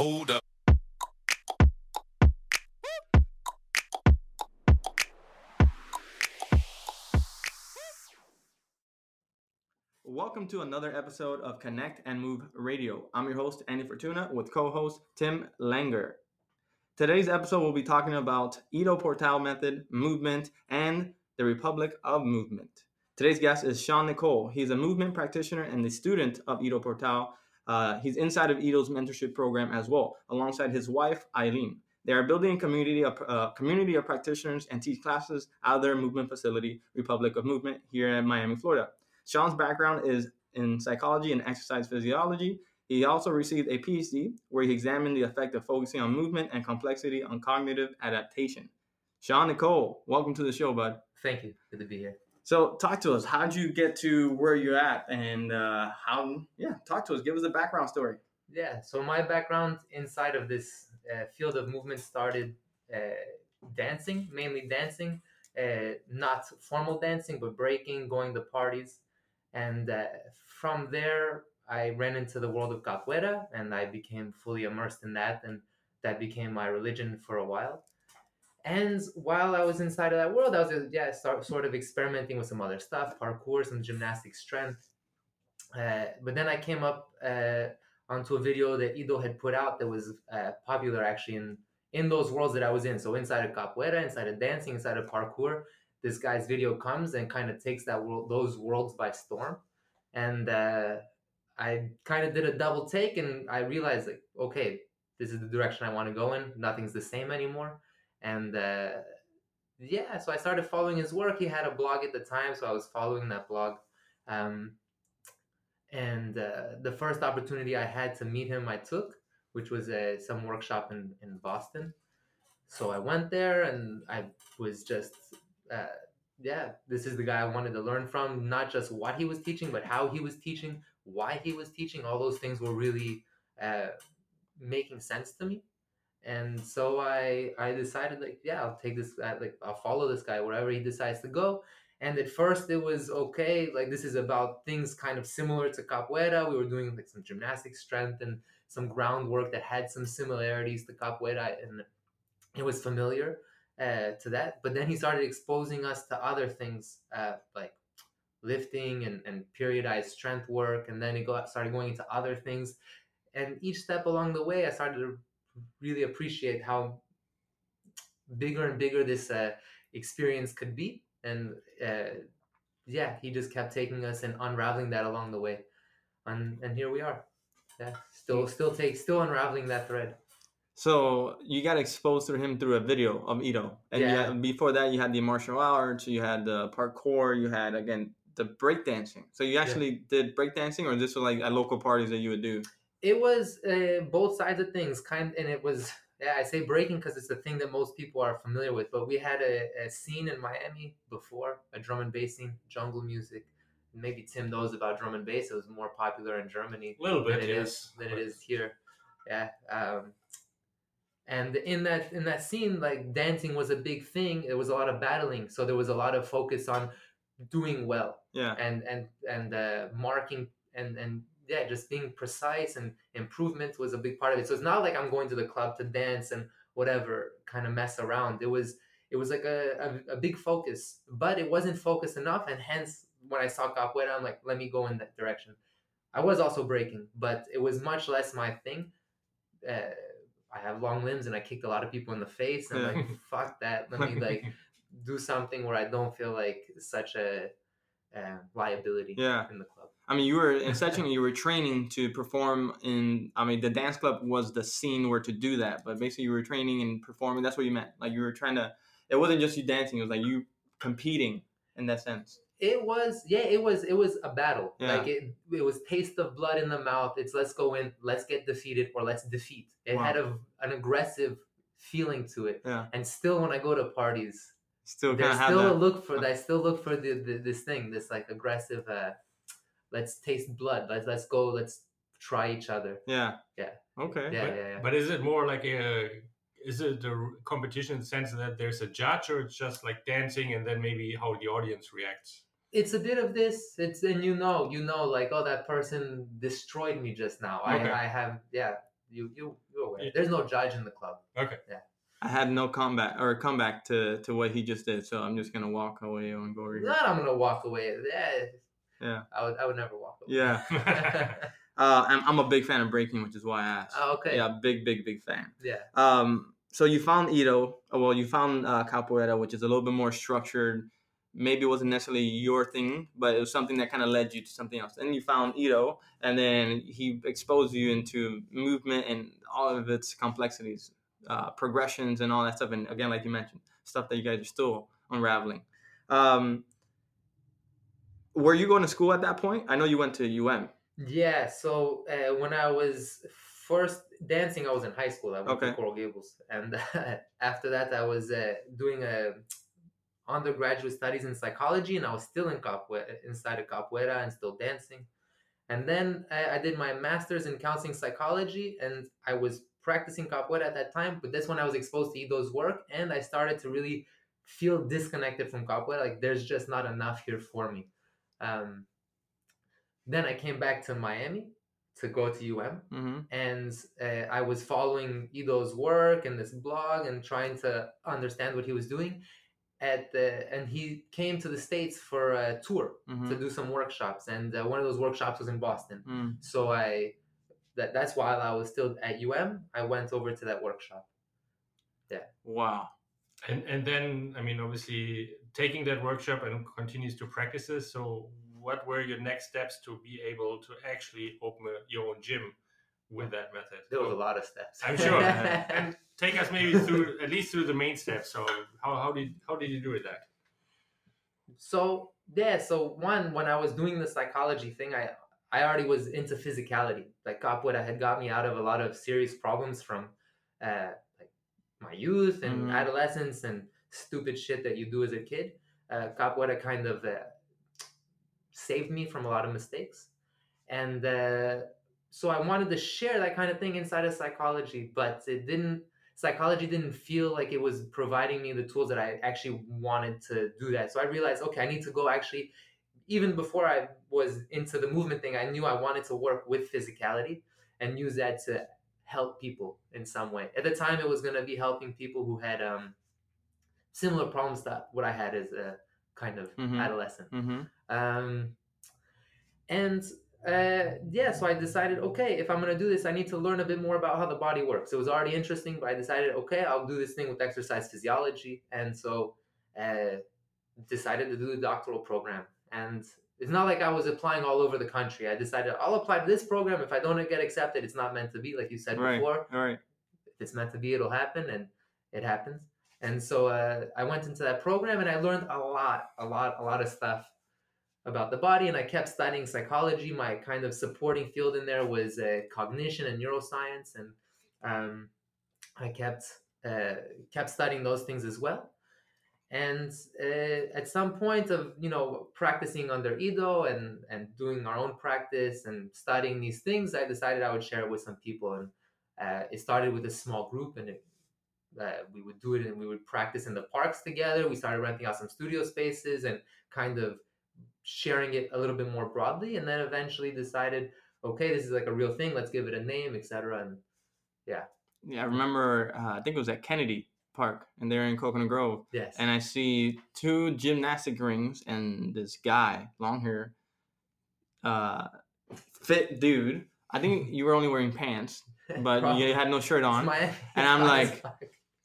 Hold up. Welcome to another episode of Connect and Move Radio. I'm your host, Andy Fortuna, with co host Tim Langer. Today's episode will be talking about Ido Portal method, movement, and the Republic of Movement. Today's guest is Sean Nicole. He's a movement practitioner and the student of Ido Portal. Uh, he's inside of Ido's mentorship program as well, alongside his wife, Eileen. They are building a community of, uh, community of practitioners and teach classes out of their movement facility, Republic of Movement, here in Miami, Florida. Sean's background is in psychology and exercise physiology. He also received a PhD where he examined the effect of focusing on movement and complexity on cognitive adaptation. Sean Nicole, welcome to the show, bud. Thank you. Good to be here. So, talk to us. How did you get to where you're at, and uh, how? Yeah, talk to us. Give us a background story. Yeah. So my background inside of this uh, field of movement started uh, dancing, mainly dancing, uh, not formal dancing, but breaking, going to parties, and uh, from there I ran into the world of capoeira, and I became fully immersed in that, and that became my religion for a while. And while I was inside of that world, I was uh, yeah start, sort of experimenting with some other stuff, parkour, some gymnastic strength. Uh, but then I came up uh, onto a video that Ido had put out that was uh, popular actually in in those worlds that I was in. So inside of capoeira, inside of dancing, inside of parkour, this guy's video comes and kind of takes that world, those worlds by storm. And uh, I kind of did a double take, and I realized like, okay, this is the direction I want to go in. Nothing's the same anymore and uh, yeah so i started following his work. He had a blog at the time so i was following that blog. Um, and uh, the first opportunity i had to meet him i took which was uh, some workshop in, in boston. So i went there and i was just uh, yeah this is the guy i wanted to learn from not just what he was teaching but how he was teaching why he was teaching. All those things were really uh, making sense to me and so I I decided like yeah I'll take this guy like I'll follow this guy wherever he decides to go. And at first it was okay like this is about things kind of similar to capoeira. We were doing like some gymnastic strength and some groundwork that had some similarities to capoeira and it was familiar uh, to that. But then he started exposing us to other things uh, like lifting and, and periodized strength work and then it got started going into other things and each step along the way i started to really appreciate how bigger and bigger this uh, experience could be. And uh, yeah he just kept taking us and unraveling that along the way. And and here we are. Yeah still still take still unraveling that thread. So you got exposed to him through a video of Ido, and Yeah. had, before that you had the martial arts, you had the parkour, you had again the breakdancing. So you actually did breakdancing, or this was like at local parties that you would do. It was uh, both sides of things kind and it was yeah i say breaking because it's the thing that most people are familiar with but we had a, a scene in miami before a drum and bass scene jungle music maybe tim knows about drum and bass it was more popular in germany A little than bit, it yes. is than it is here yeah um and in that in that scene like dancing was a big thing there was a lot of battling so there was a lot of focus on doing well Yeah, and and and uh, marking and and yeah, just being precise and improvement was a big part of it. So it's not like I'm going to the club to dance and whatever kind of mess around. It was it was like a, a, a big focus, but it wasn't focused enough, and hence when I saw capoeira, I'm like, let me go in that direction. I was also breaking, but it was much less my thing. Uh, I have long limbs, and I kicked a lot of people in the face, and I'm like, fuck that. Let me like do something where I don't feel like such a uh, liability Yeah. in the club. I mean you were in Setching, you were training to perform in. I mean the dance club was the scene where to do that, but basically you were training and performing. That's what you meant. Like you were trying to. It wasn't just you dancing. It was like you competing in that sense. It was yeah, it was it was a battle. Yeah. Like it it was taste of blood in the mouth. It's let's go in, let's get defeated or let's defeat. It Wow. had a, an aggressive feeling to it. Yeah. And still when I go to parties, Still there's have still a look for I still look for the, the this thing, this like aggressive uh let's taste blood. Let's let's go, let's try each other. Yeah. Yeah. Okay. Yeah, but, yeah, yeah. but is it more like a is it a r- competition in the sense that there's a judge or it's just like dancing and then maybe how the audience reacts it's a bit of this it's and you know you know like oh that person destroyed me just now Okay. i i have yeah you you you're aware Yeah. There's no judge in the club. Okay. Yeah. I had no comeback or comeback to to what he just did, so I'm just gonna walk away and go. Not I'm gonna walk away. Yeah. Yeah. I would I would never walk away. Yeah, uh, I'm, I'm a big fan of breaking, which is why I asked. Oh, okay. Yeah, big, big, big fan. Yeah. Um, so you found Ido, uh, well, you found uh, capoeira, which is a little bit more structured. Maybe it wasn't necessarily your thing, but it was something that kind of led you to something else. And you found Ido, and then he exposed you into movement and all of its complexities, uh, progressions, and all that stuff. And again, like you mentioned, stuff that you guys are still unraveling. Um, were you going to school at that point? I know you went to UM. Yeah. So uh, when I was first dancing, I was in high school. I went Okay. to Coral Gables, and after that, I was uh, doing a undergraduate studies in psychology, and I was still in capoeira, inside of capoeira, and still dancing. And then I, I did my master's in counseling psychology, and I was practicing capoeira at that time. But that's when I was exposed to Ido's work, and I started to really feel disconnected from capoeira. Like there's just not enough here for me. Um, then I came back to Miami to go to UM, Mm-hmm. and uh, I was following Ido's work and this blog and trying to understand what he was doing. At the and he came to the states for a tour Mm-hmm. to do some workshops, and uh, one of those workshops was in Boston. Mm. So I that that's while I was still at UM, I went over to that workshop. Yeah. Wow. and and then I mean, obviously taking that workshop and continues to practice this. So, what were your next steps to be able to actually open a, your own gym with that method? There was a lot of steps. I'm sure. and take us maybe through at least through the main steps. So, how, how did how did you do with that? So yeah, so one when I was doing the psychology thing, I I already was into physicality. Like capoeira had got me out of a lot of serious problems from uh, like my youth and Mhm. adolescence and stupid shit that you do as a kid. Uh, capoeira kind of uh, saved me from a lot of mistakes, and uh, so I wanted to share that kind of thing inside of psychology, but it didn't. Psychology didn't feel like it was providing me the tools that I actually wanted to do that. So I realized, okay, I need to go actually even before I was into the movement thing, I knew I wanted to work with physicality and use that to help people in some way. At the time, it was going to be helping people who had um, similar problems that what I had as a kind of Mhm. adolescent. Mm-hmm. Um, and uh, yeah, so I decided, okay, if I'm going to do this, I need to learn a bit more about how the body works. It was already interesting, but I decided, okay, I'll do this thing with exercise physiology. And so uh, decided to do the doctoral program. And it's not like I was applying all over the country. I decided I'll apply to this program. If I don't get accepted, it's not meant to be, like you said Right. before All right. if it's meant to be, it'll happen, and it happens. And so uh, I went into that program, and I learned a lot, a lot, a lot of stuff about the body. And I kept studying psychology. My kind of supporting field in there was uh, cognition and neuroscience, and um, I kept uh, kept studying those things as well. And uh, at some point of you know practicing under Ido and and doing our own practice and studying these things, I decided I would share it with some people. And uh, it started with a small group, and it, uh, we would do it, and we would practice in the parks together. We started renting out some studio spaces and kind of sharing it a little bit more broadly, and then eventually decided, okay, this is like a real thing. Let's give it a name, etc. And Yeah, Yeah, I remember. Uh, I think it was at Kennedy Park, and they're in Coconut Grove, yes, and I see two gymnastic rings and this guy, long hair, uh, fit dude. I think you were only wearing pants, but you had no shirt on. my- and I'm it's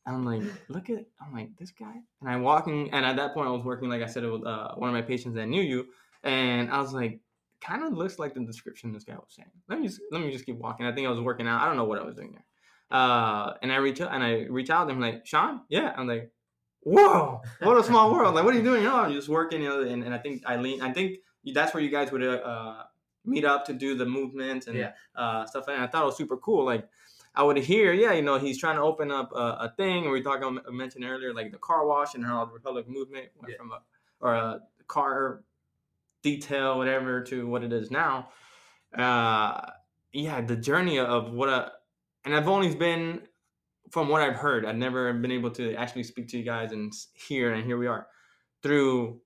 like- I'm like, look at, I'm like, this guy. And I'm walking, and at that point, I was working, like I said, with uh, one of my patients that knew you, and I was like, kind of looks like the description this guy was saying. Let me just, let me just keep walking. I think I was working out. I don't know what I was doing there. Uh, and I reach out, and I reach out, and I'm like, Sean, yeah. I'm like, whoa, what a small world. Like, what are you doing? Oh, I'm just working, you know. And, and I think Eileen, I think that's where you guys would uh, meet up to do the movement and Yeah. uh, stuff. And I thought it was super cool. Like, I would hear, yeah, you know, he's trying to open up a, a thing. We talking, I mentioned earlier, like the car wash and how the Republic movement went Yeah. from a or a car detail, whatever, to what it is now. Uh, yeah, the journey of what a, and I've only been from what I've heard. I've never been able to actually speak to you guys and hear, and here we are through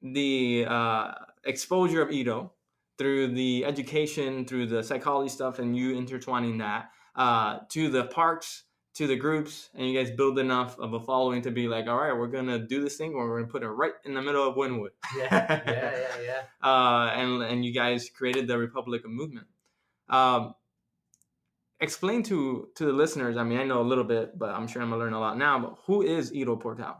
the uh, exposure of Ido, through the education, through the psychology stuff, and you intertwining that. uh, to the parks, to the groups, and you guys build enough of a following to be like, all right, we're gonna do this thing, or we're gonna put it right in the middle of Wynwood. Yeah, yeah, yeah, yeah. uh, and and you guys created the Republican movement. Um, explain to to the listeners. I mean, I know a little bit, but I'm sure I'm gonna learn a lot now. But who is Ido Portal?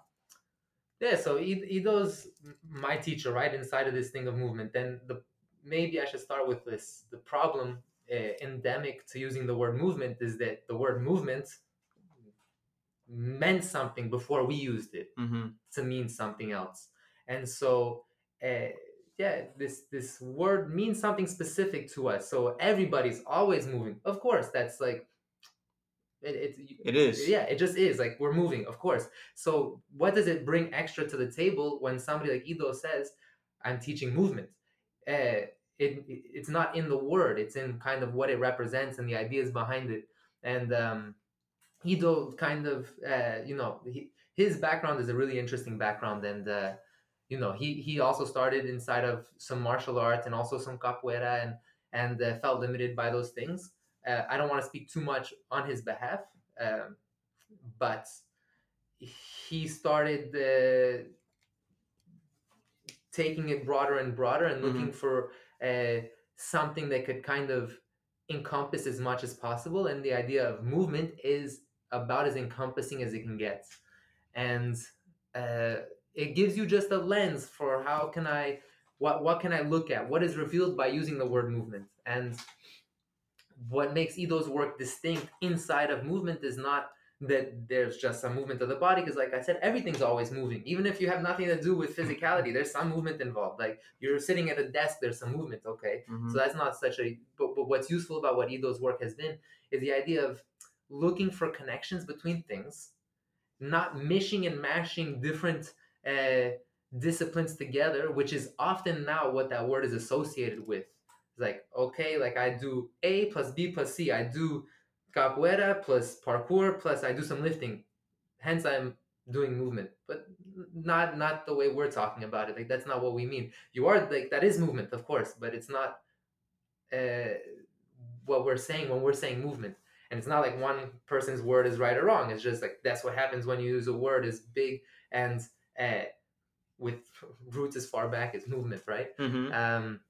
Yeah, so Id- Ido's my teacher, right, inside of this thing of movement. Then the maybe I should start with this. The problem uh, endemic to using the word movement is that the word movement meant something before we used it Mm-hmm. to mean something else. And so, uh, yeah, this this word means something specific to us. So everybody's always moving. Of course, that's like it, it's It is. yeah, it just is like we're moving, of course. So what does it bring extra to the table when somebody like Ido says, "I'm teaching movement"? It, it it's not in the word; it's in kind of what it represents and the ideas behind it. And um, Ido kind of, uh, you know, he, his background is a really interesting background, and uh, you know, he he also started inside of some martial arts and also some capoeira, and and uh, felt limited by those things. Uh, I don't want to speak too much on his behalf, um, but he started uh, taking it broader and broader and looking for uh, something that could kind of encompass as much as possible. And the idea of movement is about as encompassing as it can get, and uh, it gives you just a lens for how can I, what what can I look at? What is revealed by using the word movement and what makes Ido's work distinct inside of movement is not that there's just some movement of the body because like i said everything's always moving. Even if you have nothing to do with physicality there's some movement involved. Like you're sitting at a desk there's some movement okay? Mhm. so that's not such a but, but what's useful about what Ido's work has been is the idea of looking for connections between things not mishing and mashing different uh, disciplines together which is often now what that word is associated with. It's like okay like i do a plus b plus c i do capoeira plus parkour plus i do some lifting. Hence i'm doing movement. But not not the way we're talking about it. Like that's not what we mean. You are like that is movement of course but it's not uh, what we're saying when we're saying movement. And it's not like one person's word is right or wrong. It's just like that's what happens when you use a word as big and uh, with roots as far back as movement right? Mhm. um,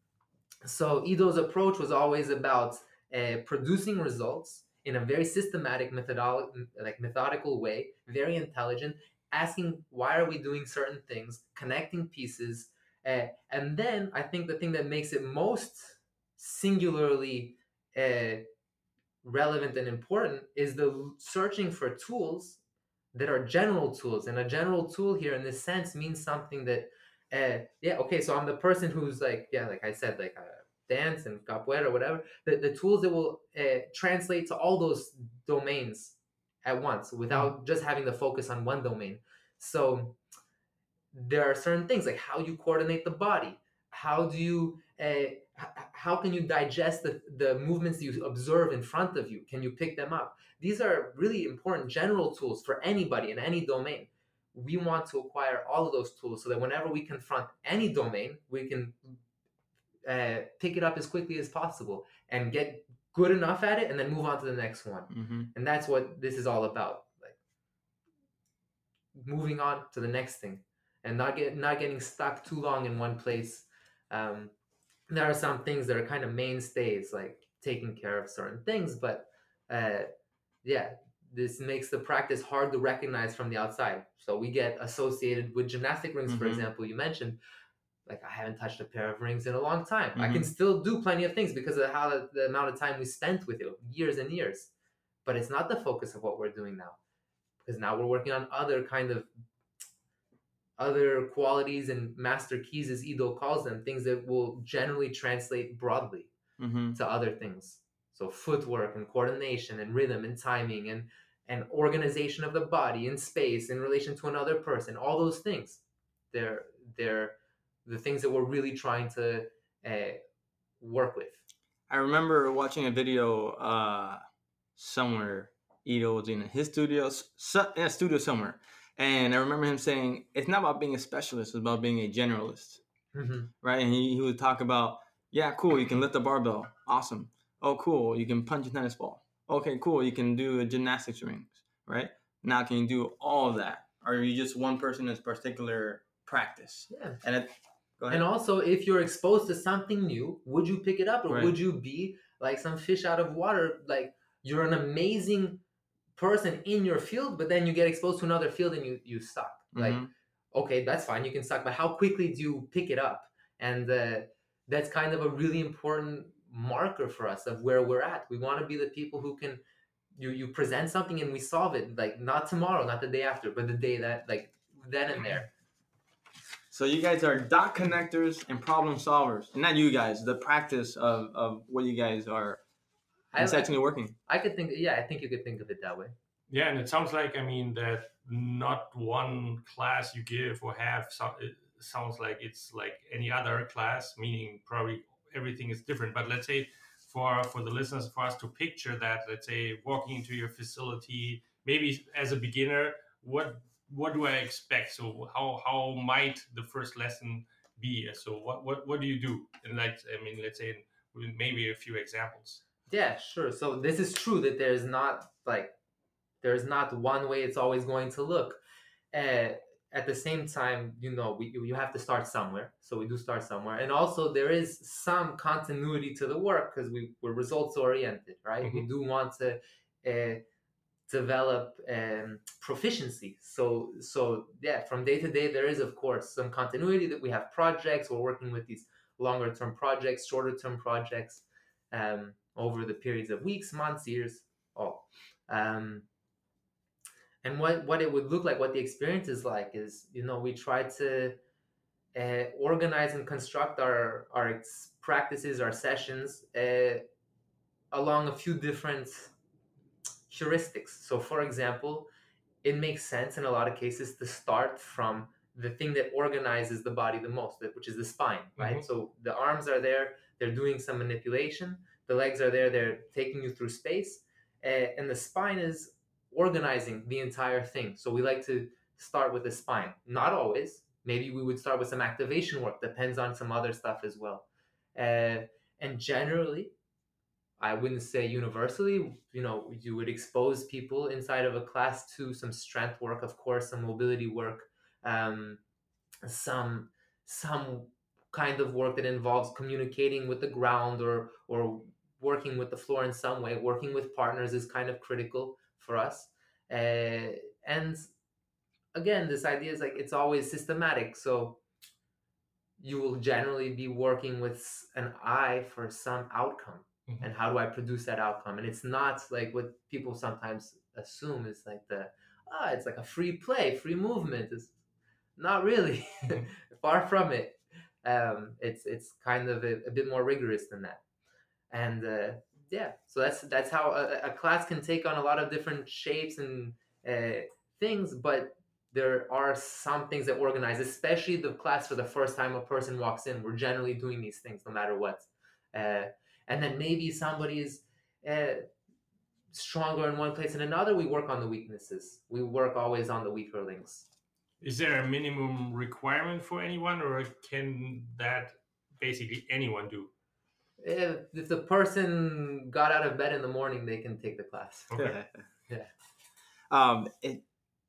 so Ido's approach was always about uh, producing results in a very systematic, methodolo- like methodical way, very intelligent, asking why are we doing certain things, connecting pieces, uh, and then I think the thing that makes it most singularly uh, relevant and important is the searching for tools that are general tools, and a general tool here in this sense means something that uh, yeah, okay, so I'm the person who's like, yeah, like I said, like uh, dance and capoeira, whatever. The, the tools that will uh, translate to all those domains at once without just having to focus on one domain. So there are certain things like how you coordinate the body, how do you, uh, h- how can you digest the, the movements you observe in front of you? Can you pick them up? These are really important general tools for anybody in any domain we want to acquire all of those tools so that whenever we confront any domain, we can uh, pick it up as quickly as possible and get good enough at it and then move on to the next one. Mhm. And that's what this is all about. Like moving on to the next thing and not get not getting stuck too long in one place. Um, there are some things that are kind of mainstays, like taking care of certain things, but uh, yeah, this makes the practice hard to recognize from the outside. So we get associated with gymnastic rings, for Mhm. example, you mentioned. Like I haven't touched a pair of rings in a long time. I Mhm. can still do plenty of things because of how the, the amount of time we spent with it, years and years. But it's not the focus of what we're doing now, because now we're working on other kind of other qualities and master keys, as Ido calls them, things that will generally translate broadly Mhm. to other things. So footwork and coordination and rhythm and timing and and organization of the body in space in relation to another person. All those things, they're they're the things that we're really trying to uh, work with. I remember watching a video uh, somewhere. Ido was in his studio, su- yeah, studio somewhere, and I remember him saying, "It's not about being a specialist; it's about being a generalist." Mhm. right? And he, he would talk about, yeah, cool, you can lift a barbell, awesome. Oh, cool, you can punch a tennis ball. okay, cool, you can do a gymnastics rings, right? Now, can you do all of that? Or are you just one person in this particular practice? Yeah. And it. And also, if you're exposed to something new, would you pick it up or Right. would you be like some fish out of water? Like you're an amazing person in your field, but then you get exposed to another field and you you suck. Like Mhm. okay, that's fine, you can suck, but how quickly do you pick it up? And uh, that's kind of a really important marker for us of where we're at. We want to be the people who can you you present something and we solve it like not tomorrow, not the day after, but the day that like then and there. So you guys are dot connectors and problem solvers. And not you guys, the practice of, of what you guys are I, actually working. I could think, yeah, I think you could think of it that way. Yeah, and it sounds like I mean that not one class you give or have so, it sounds like it's like any other class, meaning probably everything is different. But let's say for for the listeners, for us to picture that, let's say walking into your facility, maybe as a beginner, what what do I expect? So how how might the first lesson be? So what what what do you do? And like I mean, let's say maybe a few examples. Yeah, sure. So this is true that there's not like there's not one way it's always going to look. Uh, at the same time, you know, we you have to start somewhere. So we do start somewhere, and also there is some continuity to the work because we we're results oriented, right? We do want to uh, develop um, proficiency. So so yeah, from day to day, there is of course some continuity that we have projects. We're working with these longer term projects, shorter term projects. Um, over the periods of weeks, months, years, all. Um, and what, what it would look like, what the experience is like, is you know we try to uh, organize and construct our our practices, our sessions uh, along a few different heuristics. So, for example, it makes sense in a lot of cases to start from the thing that organizes the body the most, which is the spine, right? Mhm. So the arms are there, they're doing some manipulation the legs are there they're taking you through space and the spine is organizing the entire thing so we like to start with the spine not always maybe we would start with some activation work depends on some other stuff as well uh, and generally i wouldn't say universally you know you would expose people inside of a class to some strength work of course some mobility work um, some some kind of work that involves communicating with the ground or or working with the floor in some way. Working with partners is kind of critical for us. Uh, and again this idea is like it's always systematic. So you will generally be working with an eye for some outcome Mhm. and how do i produce that outcome? And it's not like what people sometimes assume is like the ah it's like a free play free movement. It's not really. Mhm. far from it. Um, it's it's kind of a, a bit more rigorous than that. And uh, yeah so that's that's how a, a class can take on a lot of different shapes and uh, things but there are some things that organize especially the class for the first time a person walks in we're generally doing these things no matter what. Uh, and then maybe somebody's uh, stronger in one place and another we work on the weaknesses we work always on the weaker links Is there a minimum requirement for anyone, or can that basically anyone do? if, if the person got out of bed in the morning they can take the class Okay. Yeah. Um, it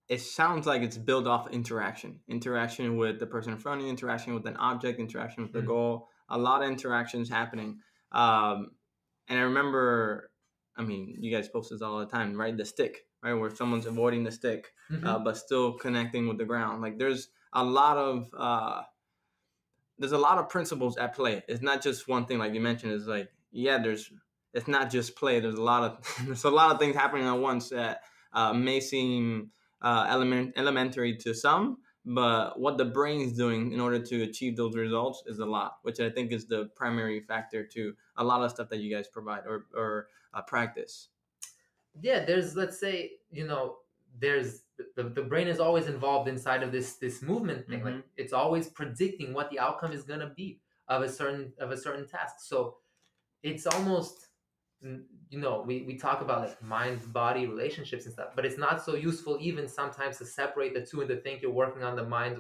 it sounds like it's built off interaction, interaction with the person in front of you, interaction with an object, interaction with the Mhm. goal. A lot of interactions happening. Um, and I remember, I mean, you guys post this all the time, right? The stick, right, where someone's avoiding the stick, Mhm. uh, but still connecting with the ground. Like there's a lot of uh, there's a lot of principles at play. It's not just one thing, like you mentioned. It's like yeah, there's it's not just play. There's a lot of there's a lot of things happening at once that uh, may seem uh, element elementary to some, but what the brain is doing in order to achieve those results is a lot, which I think is the primary factor to a lot of stuff that you guys provide or or uh, practice. yeah there's let's say you know there's the, the brain is always involved inside of this this movement thing. Like it's always predicting what the outcome is going to be of a certain of a certain task. So it's almost you know we, we talk about like mind body relationships and stuff but it's not so useful even sometimes to separate the two and to think you're working on the mind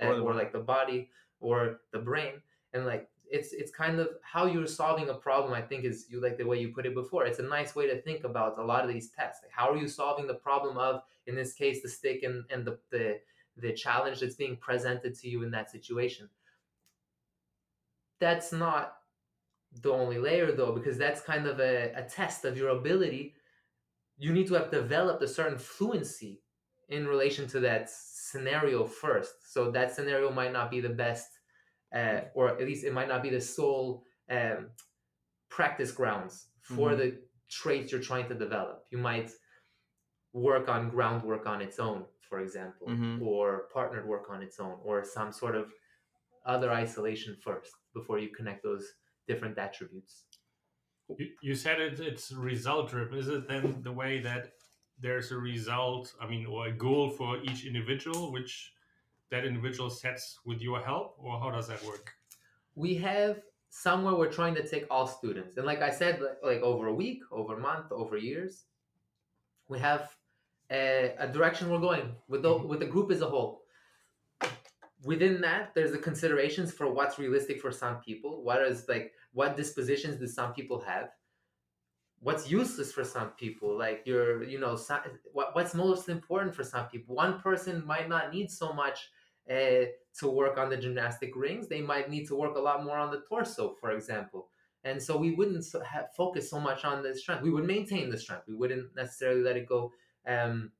Or or, the or like the body or the brain. And like it's it's kind of how you're solving a problem i think is you like the way you put it before. It's a nice way to think about a lot of these tests. Like how are you solving the problem of in this case the stick and and the the, the challenge that's being presented to you in that situation? That's not the only layer though because that's kind of a, a test of your ability you need to have developed a certain fluency in relation to that scenario first so that scenario might not be the best uh, or at least it might not be the sole um, practice grounds for Mhm. the traits you're trying to develop you might work on groundwork on its own for example Mhm. or partnered work on its own or some sort of other isolation first before you connect those different attributes You, you said it, it's result driven. Is it then the way that there's a result, I mean, or a goal for each individual, which that individual sets with your help, or how does that work? we have somewhere we're trying to take all students and like i said like, like over a week over a month over years we have a, a direction we're going with the Mhm. with the group as a whole within that there's the considerations for what's realistic for some people what is like what dispositions do some people have what's useless for some people like your you know what, what's most important for some people. One person might not need so much uh, to work on the gymnastic rings they might need to work a lot more on the torso for example. And so we wouldn't have, focus so much on the strength. We would maintain the strength. We wouldn't necessarily let it go um,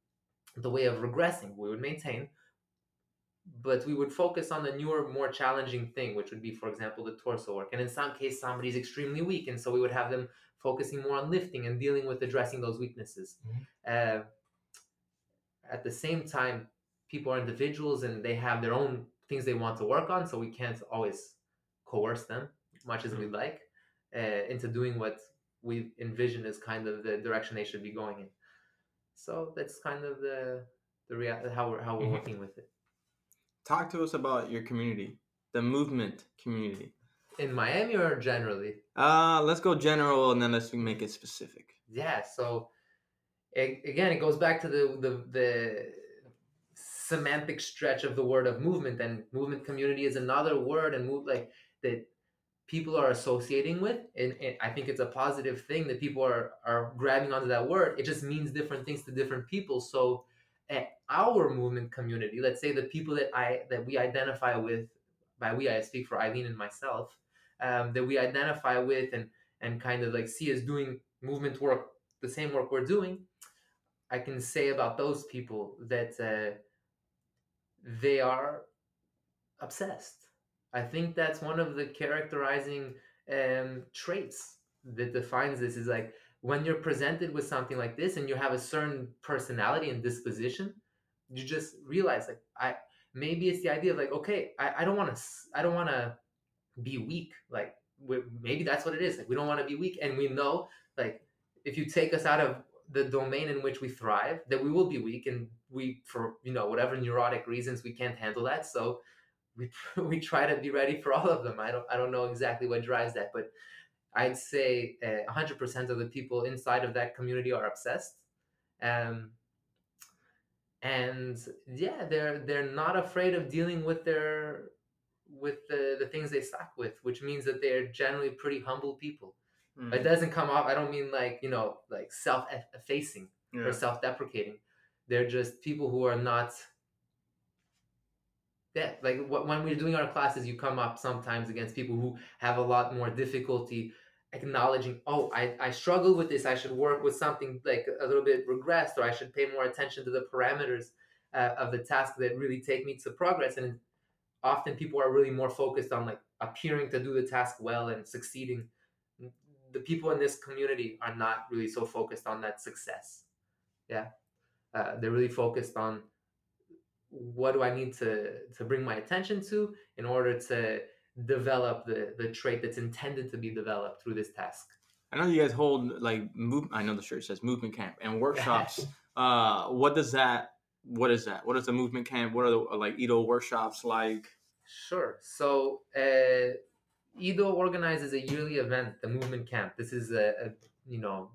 the way of regressing. We would maintain but we would focus on the newer more challenging thing which would be for example the torso work. And in some case somebody's extremely weak and so we would have them focusing more on lifting and dealing with addressing those weaknesses. Uh, at the same time people are individuals and they have their own things they want to work on so we can't always coerce them much as we'd like uh, into doing what we envision as kind of the direction they should be going in. So that's kind of the the rea- how we're how we're Mhm. working with it Talk to us about your community, the movement community. in miami or generally Uh, let's go general and then let's make it specific. yeah so a- again it goes back to the the the semantic stretch of the word of movement and movement community is another word and move like that people are associating with and, and i think it's a positive thing that people are are grabbing onto that word it just means different things to different people so at our movement community let's say the people that i that we identify with by we i speak for eileen and myself um, that we identify with and and kind of like see as doing movement work the same work we're doing i can say about those people that uh, they are obsessed. I think that's one of the characterizing um, traits that defines this is like when you're presented with something like this and you have a certain personality and disposition you just realize like i maybe it's the idea of like okay i, don't want to i don't want to be weak like maybe that's what it is like we don't want to be weak. And we know like if you take us out of the domain in which we thrive that we will be weak and we for you know whatever neurotic reasons we can't handle that. So we we try to be ready for all of them. I don't i don't know exactly what drives that but i'd say uh, 100% of the people inside of that community are obsessed um and yeah they're they're not afraid of dealing with their with the, the things they suck with which means that they're generally pretty humble people Mm. it doesn't come off i don't mean like you know like self-effacing Yeah. or self-deprecating they're just people who are not yeah like when we're doing our classes you come up sometimes against people who have a lot more difficulty acknowledging oh i, I struggle with this. I should work with something like a little bit regressed or i should pay more attention to the parameters uh, of the task that really take me to progress. And often people are really more focused on like appearing to do the task well and succeeding. The people in this community are not really so focused on that success. Yeah. Uh, they're really focused on what do i need to to bring my attention to in order to develop the the trait that's intended to be developed through this task I know you guys hold like move. I know the shirt says movement camp and workshops. uh, what does that? What is that? What is the movement camp? What are the like Ido workshops like? Sure. So, uh, Ido organizes a yearly event, the Movement Camp. This is a, a you know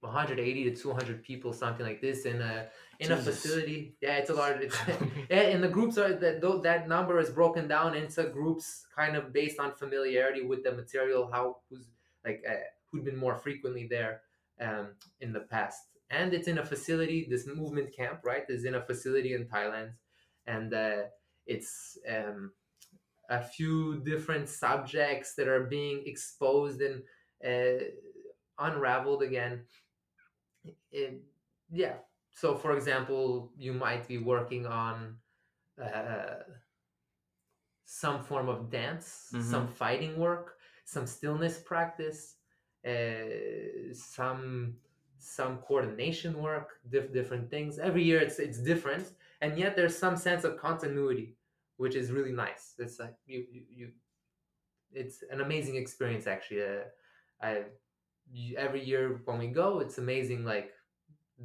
180 to 200 people, something like this, in a in a facility. Yeah, it's a large. It's, yeah, and the groups are that that number is broken down into groups, kind of based on familiarity with the material, how who's like uh, who'd been more frequently there um, in the past. And it's in a facility. This movement camp, right, is in a facility in Thailand, and uh, it's um, a few different subjects that are being exposed and uh, unraveled again. It- yeah. So, for example, you might be working on uh, some form of dance, some fighting work, some stillness practice, uh, some some coordination work, diff- different things. Every year it's it's different, and yet there's some sense of continuity, which is really nice. It's like you you, you it's an amazing experience actually. Uh, I every year when we go, it's amazing. Like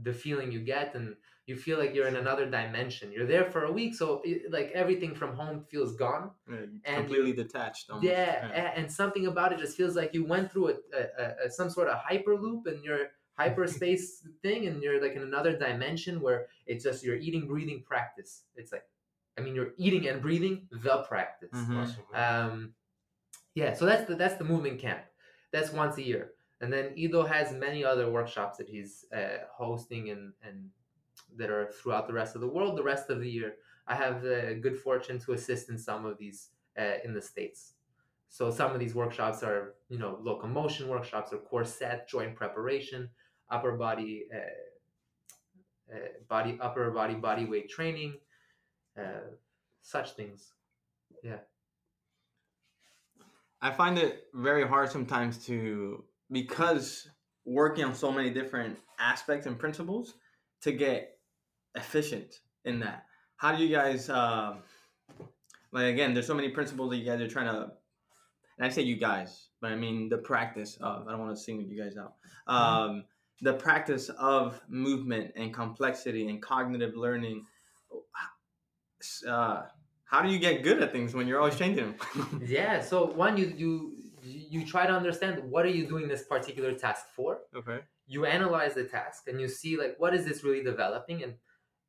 the feeling you get, and you feel like you're in another dimension. You're there for a week, so it, like everything from home feels gone. Yeah, And completely detached. Almost. Yeah, a- and something about it just feels like you went through a, a, a, a some sort of hyperloop in your hyperspace thing, and you're like in another dimension where it's just your eating, breathing practice. It's like, I mean, you're eating and breathing the practice. Mhm. Um, yeah, so that's the that's the movement camp. That's once a year, and then Ido has many other workshops that he's uh, hosting and and that are throughout the rest of the world. The rest of the year, I have the good fortune to assist in some of these uh, in the states. So some of these workshops are you know locomotion workshops or core set, joint preparation, upper body. Uh, uh, body upper body body weight training uh, such things Yeah. I find it very hard sometimes to because working on so many different aspects and principles to get efficient in that. How do you guys um like again? There's so many principles that you guys are trying to. And I say you guys, but I mean the practice of. I don't want to single you guys out. Um, the practice of movement and complexity and cognitive learning. Uh, how do you get good at things when you're always changing them? yeah so one you you you try to understand what are you doing this particular task for okay. you analyze the task and you see like what is this really developing and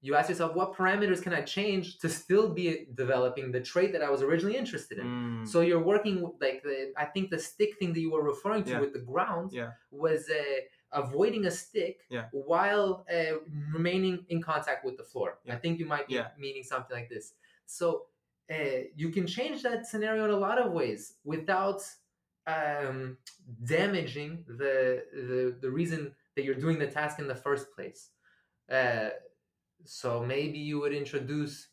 you ask yourself what parameters can i change to still be developing the trait that i was originally interested in Mm. so you're working with, like the, i think the stick thing that you were referring to Yeah. with the ground Yeah. was uh, avoiding a stick Yeah. while uh, remaining in contact with the floor i think you might be meaning something like this so uh, you can change that scenario in a lot of ways without um, damaging the, the the reason that you're doing the task in the first place. Uh, so maybe you would introduce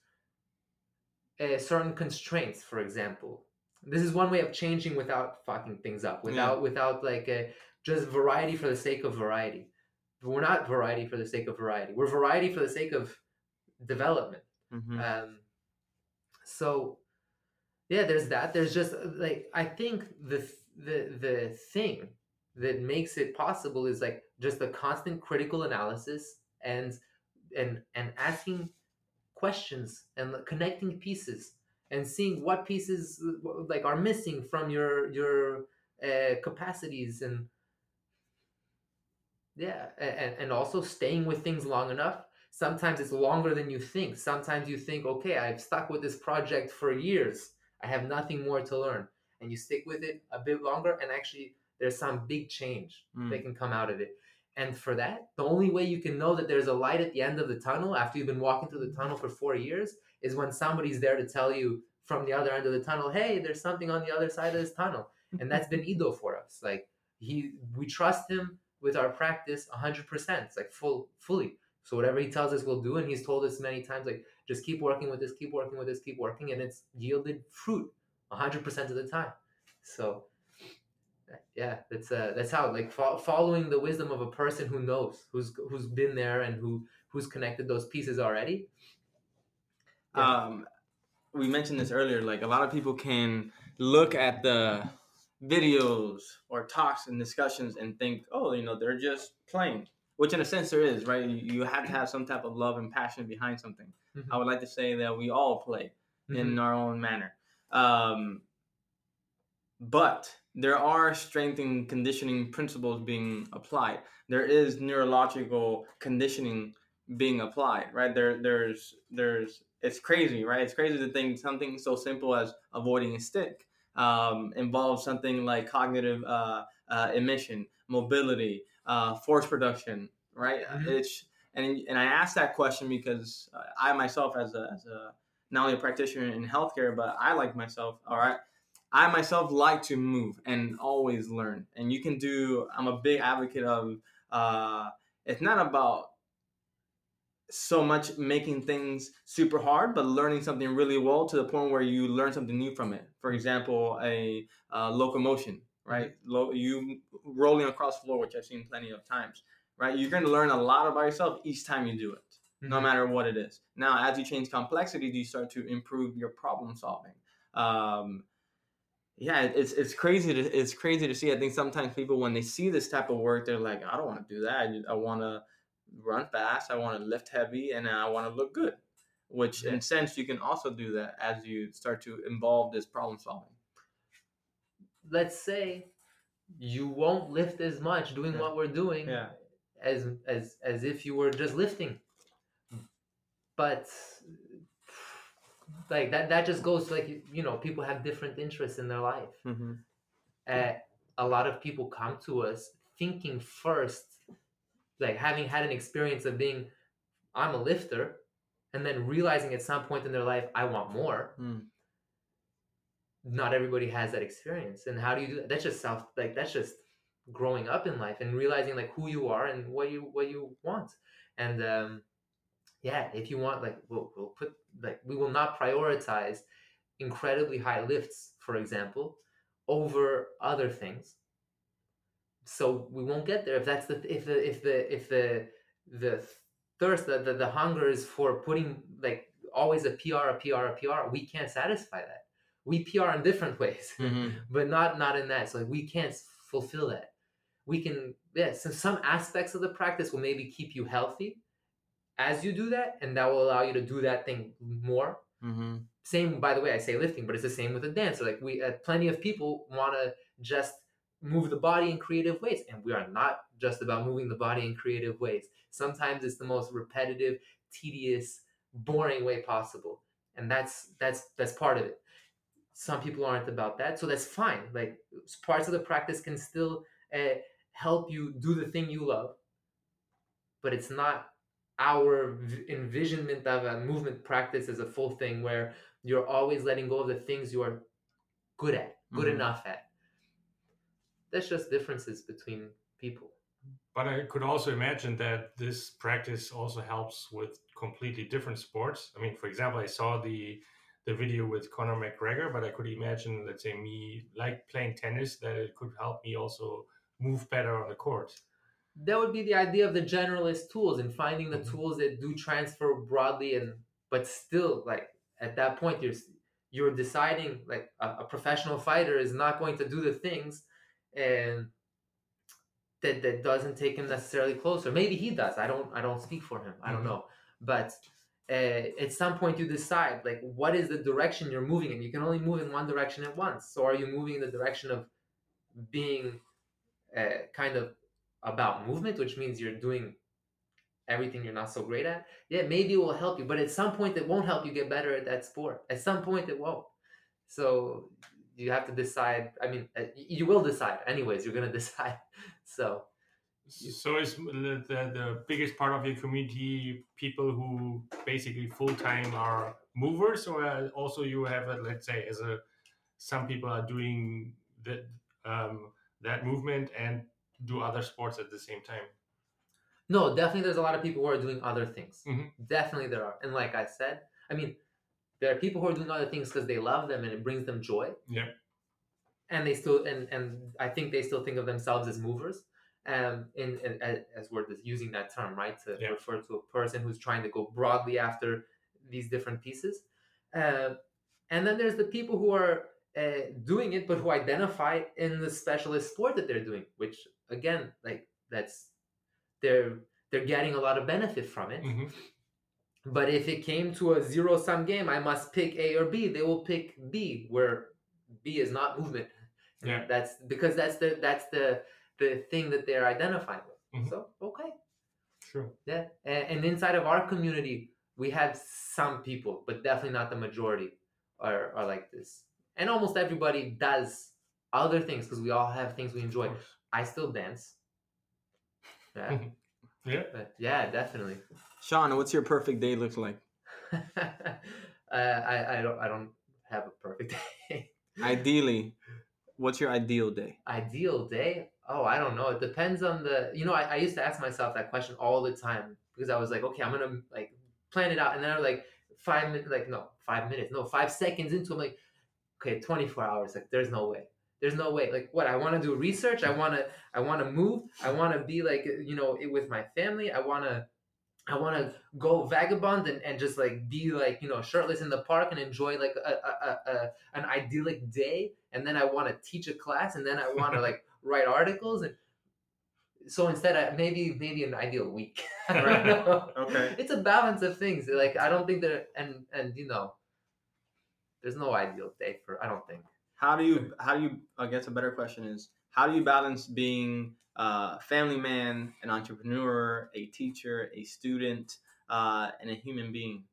uh, certain constraints, for example. This is one way of changing without fucking things up, without without like uh just variety for the sake of variety. We're not variety for the sake of variety. We're variety for the sake of development. Mhm. Um, so yeah, there's that. There's just uh, like I think the th- the the thing that makes it possible is like just the constant critical analysis and and and asking questions and connecting pieces and seeing what pieces like are missing from your your uh, capacities and yeah and, and also staying with things long enough. Sometimes it's longer than you think. Sometimes you think okay i've stuck with this project for years. I have nothing more to learn and you stick with it a bit longer and actually there's some big change Mm. that can come out of it. And for that the only way you can know that there's a light at the end of the tunnel after you've been walking through the tunnel for four years is when somebody's there to tell you from the other end of the tunnel hey there's something on the other side of this tunnel. And that's been ido for us. Like he we trust him with our practice 100% it's like full fully. So whatever he tells us we'll do and he's told us many times like just keep working with this keep working with this keep working and it's yielded fruit 100% of the time so yeah that's uh that's how like fo- following the wisdom of a person who knows who's who's been there and who who's connected those pieces already Yeah. um, we mentioned this earlier. Like a lot of people can look at the videos or talks and discussions and think, oh, you know, they're just playing. Which, in a sense, there is, right? You, have to have some type of love and passion behind something. Mhm. I would like to say that we all play Mhm. in our own manner. Um, but there are strength and conditioning principles being applied. There is neurological conditioning being applied, right? There, there's, there's. It's crazy, right? It's crazy to think something so simple as avoiding a stick um, involves something like cognitive uh, uh, emission, mobility, uh, force production, right? Mhm. It's and and I asked that question because I myself, as a as a not only a practitioner in healthcare, but I like myself. All right, I myself like to move and always learn. And you can do. I'm a big advocate of. Uh, it's not about so much making things super hard, but learning something really well to the point where you learn something new from it. For example, a locomotion, right? Lo- you rolling across the floor, which I've seen plenty of times, right? You're going to learn a lot about yourself each time you do it no Mhm. matter what it is. Now, as you change complexity, you start to improve your problem solving. Um, yeah, it's it's crazy to it's crazy to see. I think sometimes people when they see this type of work, they're like, I don't want to do that. I, I want to run fast. I want to lift heavy, and I want to look good. Which, Yeah. in sense, you can also do that as you start to involve this problem solving. let's say you won't lift as much doing Yeah. what we're doing Yeah. as as as if you were just lifting but like that that just goes like you know people have different interests in their life Mm-hmm. uh, a lot of people come to us thinking first like having had an experience of being i'm a lifter and then realizing at some point in their life i want more Mm. not everybody has that experience and how do you do that that's just self like that's just growing up in life and realizing like who you are and what you what you want and um yeah if you want like we'll, we'll put like we will not prioritize incredibly high lifts for example over other things. So we won't get there if that's the if the if the if the the thirst the, the, the hunger is for putting like always a pr a pr a pr we can't satisfy that. We pr in different ways Mm-hmm. but not not in that. So like, we can't fulfill that. We can yeah so some aspects of the practice will maybe keep you healthy as you do that and that will allow you to do that thing more. Mm-hmm. same by the way i say lifting but it's the same with a dancer like we uh, plenty of people want to just move the body in creative ways and we are not just about moving the body in creative ways. Sometimes it's the most repetitive tedious boring way possible and that's that's that's part of it. Some people aren't about that so that's fine. Like parts of the practice can still uh, help you do the thing you love but it's not our envisionment of a movement practice as a full thing where you're always letting go of the things you are good at good Mhm. enough at that's just differences between people But I could also imagine that this practice also helps with completely different sports. I mean, for example, I saw the the video with Conor McGregor, but I could imagine, let's say, me like playing tennis, that it could help me also move better on the court. That would be the idea of the generalist tools and finding the Mhm. tools that do transfer broadly and but still like at that point you're you're deciding like a, a professional fighter is not going to do the things and that that doesn't take him necessarily closer. Maybe he does. I don't i don't speak for him. I don't Mhm. know. But uh, at some point you decide like what is the direction you're moving in? You can only move in one direction at once. So are you moving in the direction of being uh, kind of about movement, which means you're doing everything you're not so great at, yeah, maybe it will help you. But at some point, it won't help you get better at that sport. At some point, it won't. So you have to decide. I mean, uh, you will decide. Anyways, you're gonna decide. So So is the, the, biggest part of your community people who basically full time are movers, or uh, also you have, a, let's say, as a some people are doing that um, that movement and do other sports at the same time. no, definitely, there's a lot of people who are doing other things. Mhm. Definitely, there are. And like I said, I mean, there are people who are doing other things because they love them and it brings them joy. Yeah. and they still and and I think they still think of themselves as movers. Um, in, in as we're just using that term, right, to Yeah. refer to a person who's trying to go broadly after these different pieces. Uh, and then there's the people who are uh, doing it, but who identify in the specialist sport that they're doing, which again, like that's they're they're getting a lot of benefit from it. Mhm. But if it came to a zero sum game, I must pick A or B. They will pick B, where B is not movement. Yeah. That's because that's the that's the the thing that they're identifying with. Mhm. So okay. Sure. Yeah. And, and inside of our community, we have some people, but definitely not the majority are, are like this. And almost everybody does other things because we all have things we enjoy. Of course. I still dance. Yeah. Yeah. But yeah, definitely. Sean, what's your perfect day look like? uh, I, I don't I don't have a perfect day. Ideally, what's your ideal day? Ideal day? Oh, I don't know. It depends on the. You know, I, I used to ask myself that question all the time because I was like, okay, I'm gonna like plan it out, and then I'm like five minutes, like no, five minutes, no, five seconds into, I'm like, okay, 24 hours. Like, there's no way. There's no way. Like, what? I want to do research. I want to. I want to move. I want to be like, you know, with my family. I want to. I want to go vagabond and, and just like be like you know shirtless in the park and enjoy like a, a, a, an idyllic day and then I want to teach a class and then I want to like write articles and so instead I, maybe maybe an ideal week I don't Right. know. Okay. it's a balance of things like I don't think that and and you know there's no ideal day for I don't think How do you how do you I guess a better question is how do you balance being a family man, an entrepreneur, a teacher, a student, uh, and a human being?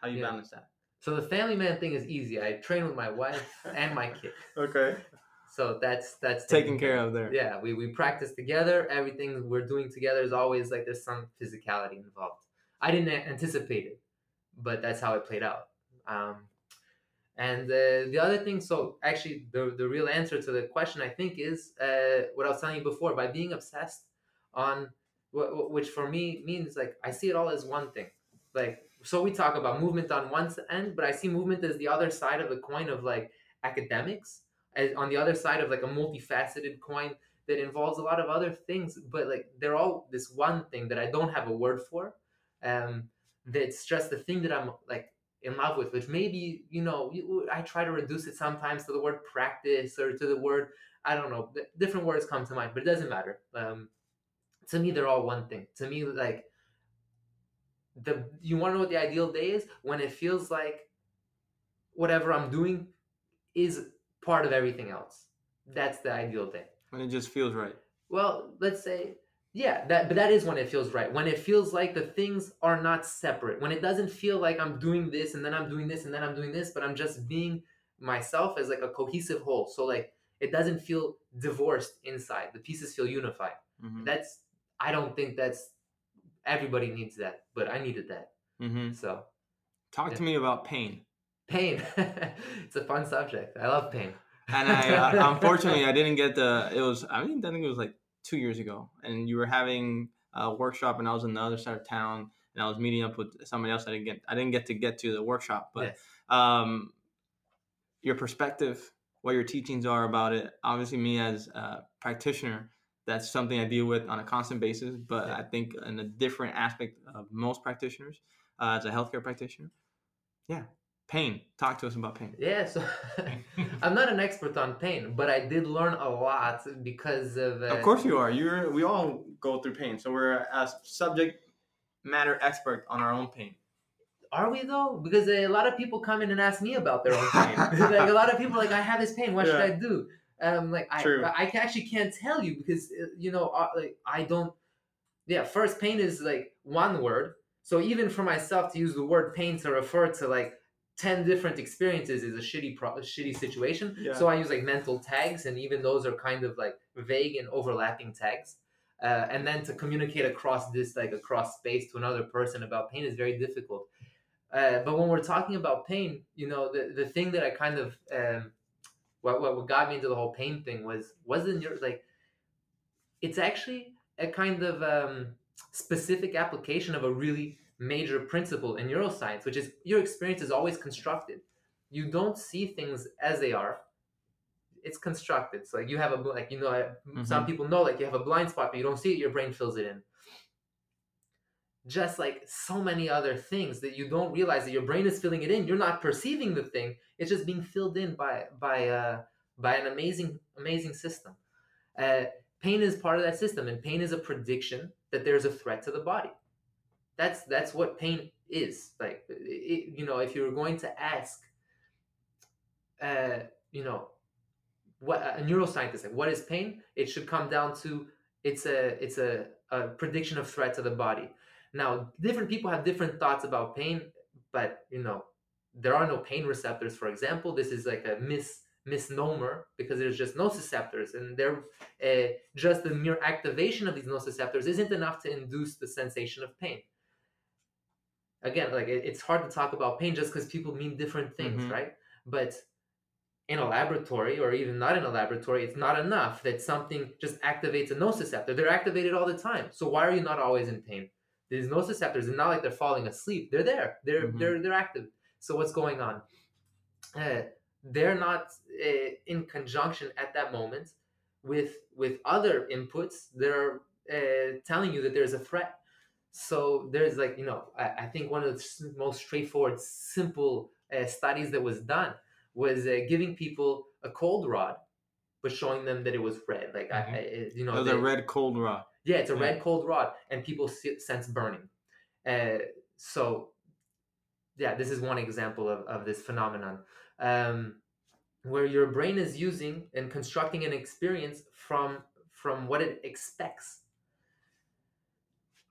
How do you Yeah. balance that? so the family man thing is easy I train with my wife and my kid Okay. so that's that's Taken care of there. yeah we, we practice together everything we're doing together is always like there's some physicality involved i didn't anticipate it but that's how it played out um, and uh, the other thing so actually the, the real answer to the question i think is uh, what i was telling you before by being obsessed on wh- which for me means like i see it all as one thing. Like so we talk about movement on one end but i see movement as the other side of the coin of like academics as on the other side of like a multifaceted coin that involves a lot of other things but like they're all this one thing that i don't have a word for um that's just the thing that i'm like in love with which maybe you know i try to reduce it sometimes to the word practice or to the word i don't know different words come to mind but it doesn't matter. Um to me they're all one thing. To me like the you want to know what the ideal day is? When it feels like whatever i'm doing is part of everything else. That's the ideal day. When it just feels right. well let's say yeah that but that is when it feels right. When it feels like the things are not separate. When it doesn't feel like i'm doing this and then i'm doing this and then i'm doing this but i'm just being myself as like a cohesive whole. So like it doesn't feel divorced inside. The pieces feel unified. Hmm that's i don't think that's everybody needs that but i needed that. Hmm so Talk to me about pain. pain. It's a fun subject. I love pain. And I uh, unfortunately I didn't get the. It was I mean I think it was like two years ago, and you were having a workshop, and I was on the other side of town, and I was meeting up with somebody else. I didn't get I didn't get to get to the workshop, but um, your perspective, what your teachings are about it. Obviously, me as a practitioner, that's something I deal with on a constant basis. But Yeah. I think in a different aspect of most practitioners, uh, as a healthcare practitioner, yeah, pain. Talk to us about pain. Yeah, so I'm not an expert on pain, but I did learn a lot because of. Uh, Of course you are. You're. We all go through pain, so we're a subject matter expert on our own pain. Are we though? Because a lot of people come in and ask me about their own pain. like a lot of people, are like I have this pain. What should I do? Um, like I, True. I actually can't tell you because uh, you know, uh, like I don't. Yeah, first pain is like one word. So even for myself to use the word pain to refer to like ten different experiences is a shitty, pro- shitty situation. Yeah. So I use like mental tags, and even those are kind of like vague and overlapping tags. Uh, and then to communicate across this, like across space to another person about pain is very difficult. Uh, but when we're talking about pain, you know, the, the thing that I kind of um, what, what what got me into the whole pain thing was wasn't your like it's actually a kind of um, specific application of a really major principle in neuroscience, which is your experience is always constructed. You don't see things as they are. It's constructed. So like you have a like you know I- some people know like you have a blind spot, but you don't see it. Your brain fills it in. Just like so many other things that you don't realize that your brain is filling it in. You're not perceiving the thing. It's just being filled in by by uh, by an amazing amazing system. Uh, pain is part of that system, and pain is a prediction that there's a threat to the body. That's that's what pain is. Like it, you know, if you were going to ask, uh, you know, what a neuroscientist like what is pain? It should come down to it's a it's a, a prediction of threat to the body. Now different people have different thoughts about pain but you know there are no pain receptors for example. This is like a mis misnomer because there's just nociceptors and they're uh, just the mere activation of these nociceptors isn't enough to induce the sensation of pain again like it, it's hard to talk about pain just because people mean different things Mhm. right? But in a laboratory or even not in a laboratory it's not enough that something just activates a nociceptor they're activated all the time. So why are you not always in pain? These nociceptors are not like they're falling asleep. They're there. They're Mhm. they're they're active. So what's going on? Uh, they're not uh, in conjunction at that moment with with other inputs that are uh, telling you that there's a threat so there's like you know i, I think one of the most straightforward simple uh, studies that was done was uh, giving people a cold rod but showing them that it was red like I, Mhm. I it- you know That was they- a red cold rod. yeah, it's a Yeah. red cold rod, and people se- sense burning. Uh, so, yeah, this is one example of, of this phenomenon um, where your brain is using and constructing an experience from from what it expects.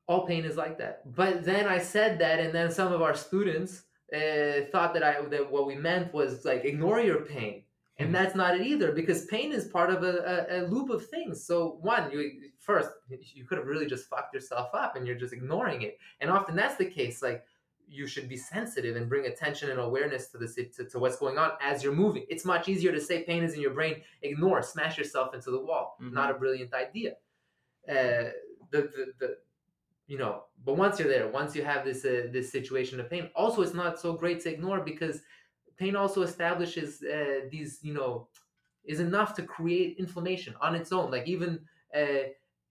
All pain is like that. But then I said that, and then some of our students uh, thought that I that what we meant was like ignore your pain and Mhm. that's not it either because pain is part of a, a, a loop of things so one you first you could have really just fucked yourself up and you're just ignoring it and often that's the case like you should be sensitive and bring attention and awareness to the to, to what's going on as you're moving it's much easier to say pain is in your brain ignore smash yourself into the wall Mhm. not a brilliant idea uh, the, the, the you know but once you're there once you have this uh, this situation of pain also it's not so great to ignore because pain also establishes uh, these you know is enough to create inflammation on its own. Like even uh,